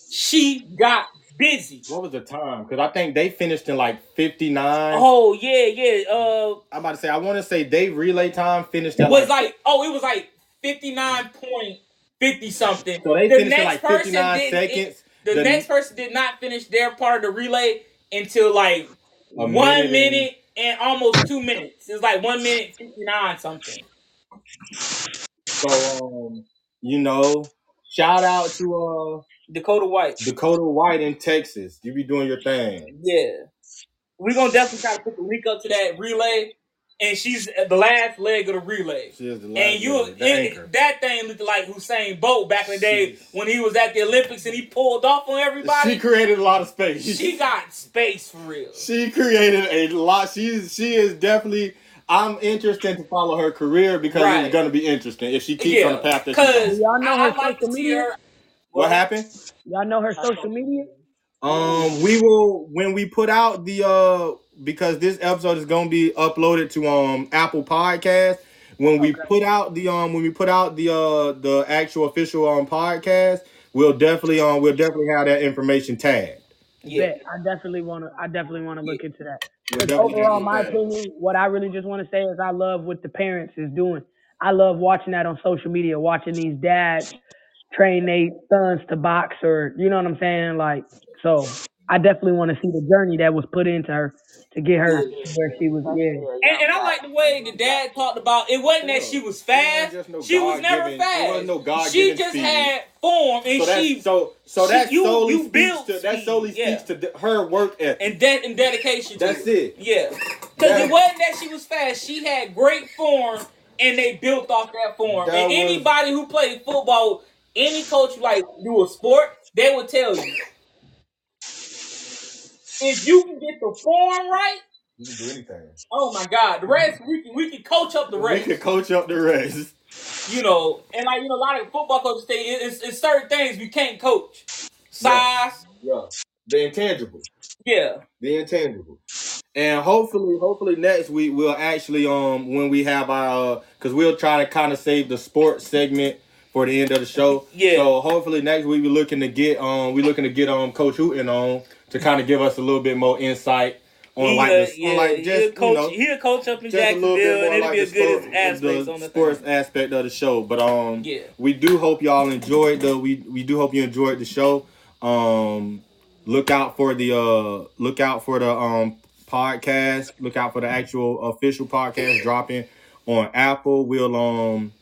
She got busy. What was the time? Because I think they finished in like fifty nine. Oh yeah, yeah. Uh, I'm about to say I want to say they relay time finished it was like, like oh, it was like fifty nine point fifty something. so they The finished in like fifty nine seconds. The, The- next person did not finish their part of the relay until like A one minute and- minute and almost two minutes. It's like one minute fifty nine something. So um, you know, shout out to uh Dakota White. Dakota White in Texas. You be doing your thing. Yeah. We're gonna definitely try to put the link up to that relay. And she's at the last leg of the relay. She is the last And you one, the and anchor. that thing looked like Usain Bolt back in the day Jeez. when he was at the Olympics and he pulled off on everybody. She created a lot of space. She got space for real. She created a lot. She's she is definitely. I'm interested to follow her career because Right. it's gonna be interesting if she keeps on the path that she's Cause on. Y'all know her I like social see media? her. What happened? Y'all know her social media? Um, we will when we put out the uh because this episode is gonna be uploaded to um Apple Podcast. When we put out the um when we put out the uh the actual official um podcast, we'll definitely um we'll definitely have that information tagged. Yeah. Bet. I definitely wanna I definitely wanna look into that. We'll Because overall, my it opinion, what I really just want to say is I love what the parents is doing. I love watching that on social media, watching these dads train their sons to box or you know what I'm saying? Like so I definitely want to see the journey that was put into her to get her to where she was yeah. And, and I like the way the dad talked about it wasn't that she was fast. just no She was never God-given- it wasn't fast. no God-given she just speed. had form and So that's she so so she- that you- solely you speaks built to that speed, solely yeah. speaks to de- her work ethic. and de- and dedication. To That's it. Yeah, because That- it wasn't that she was fast. She had great form, and they built off that form. That and was- anybody who played football, any coach who, like do a sport, they would tell you if you can get the form right. You can do anything. Oh my God, the rest we can we can coach up the We rest. can coach up the rest. You know, and like you know, a lot of football coaches say it's, it's certain things you can't coach. Size, Yeah. The intangible. yeah. The intangible. And hopefully, hopefully next week we'll actually um when we have our uh, cause we'll try to kind of save the sports segment for the end of the show. Yeah. So hopefully next week we're looking to get um we're looking to get um Coach Hooten on to kind of give us a little bit more insight on like He'll- the on like he'll just coach, you know he'll coach up in just a little Jacksonville, and it'll like be a good sport, aspect the on the sports thing. aspect of the show. But um, Yeah. we do hope y'all enjoyed the we we do hope you enjoyed the show. Um, look out for the uh look out for the um podcast. Look out for the actual official podcast dropping on Apple. We'll um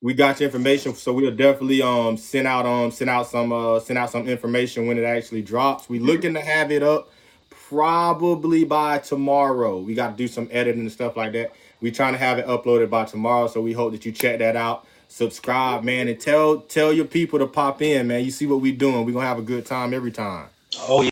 we got your information, so we'll definitely um send out um send out some uh send out some information when it actually drops. We looking to have it up probably by tomorrow. We got to do some editing and stuff like that. We trying to have it uploaded by tomorrow, so we hope that you check that out. Subscribe, man, and tell tell your people to pop in, man. You see what we doing? We gonna have a good time every time. Oh yeah.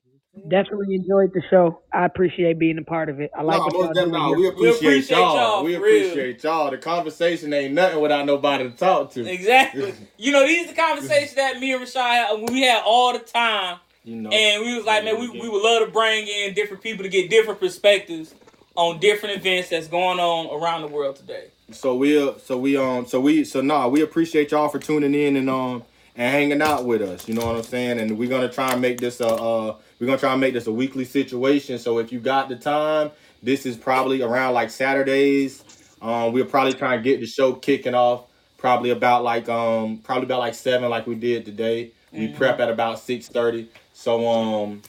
Definitely enjoyed the show. I appreciate being a part of it. I like No, what y'all most doing definitely. We We appreciate, appreciate y'all. y'all, We for real. appreciate y'all. The conversation ain't nothing without nobody to talk to. Exactly. You know, these are the conversations that me and Rashad had, we had all the time. You know. And we was like, man, we, we would love to bring in different people to get different perspectives on different events that's going on around the world today. So we so we um so we so nah we appreciate y'all for tuning in and um and hanging out with us. You know what I'm saying? And we're gonna try and make this a uh we're gonna try and make this a weekly situation. So if you got the time, this is probably around like Saturdays. Um we'll probably try and get the show kicking off probably about like um probably about like seven like we did today. We Mhm. prep at about six thirty. So um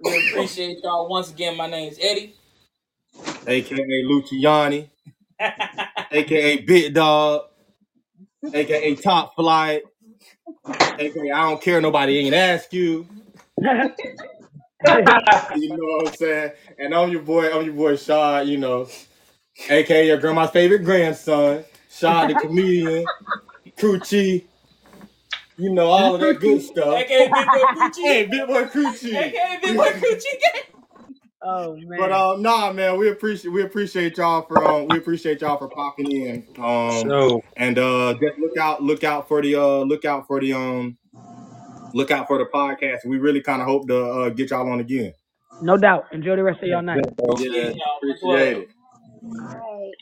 We appreciate y'all once again. My name's Eddie. aka Luciani, aka Big Dog, aka Top Flight, aka I don't care nobody ain't ask you. You know what I'm saying? And I'm your boy, I'm your boy Shaw, you know, aka your grandma's favorite grandson, Shaw the comedian, Coochie, you know, all of that good stuff. AKA Big Boy Coochie. Hey, Big Boy Coochie. AKA Big Boy Coochie. oh man. But um, nah, man, we appreciate we appreciate y'all for um we appreciate y'all for popping in. Um, So and uh, just look out look out for the uh look out for the um look out for the podcast. We really kind of hope to uh, get y'all on again. no doubt. Enjoy the rest of y'all night. Yeah, Appreciate y'all. Much love. appreciate it. All right.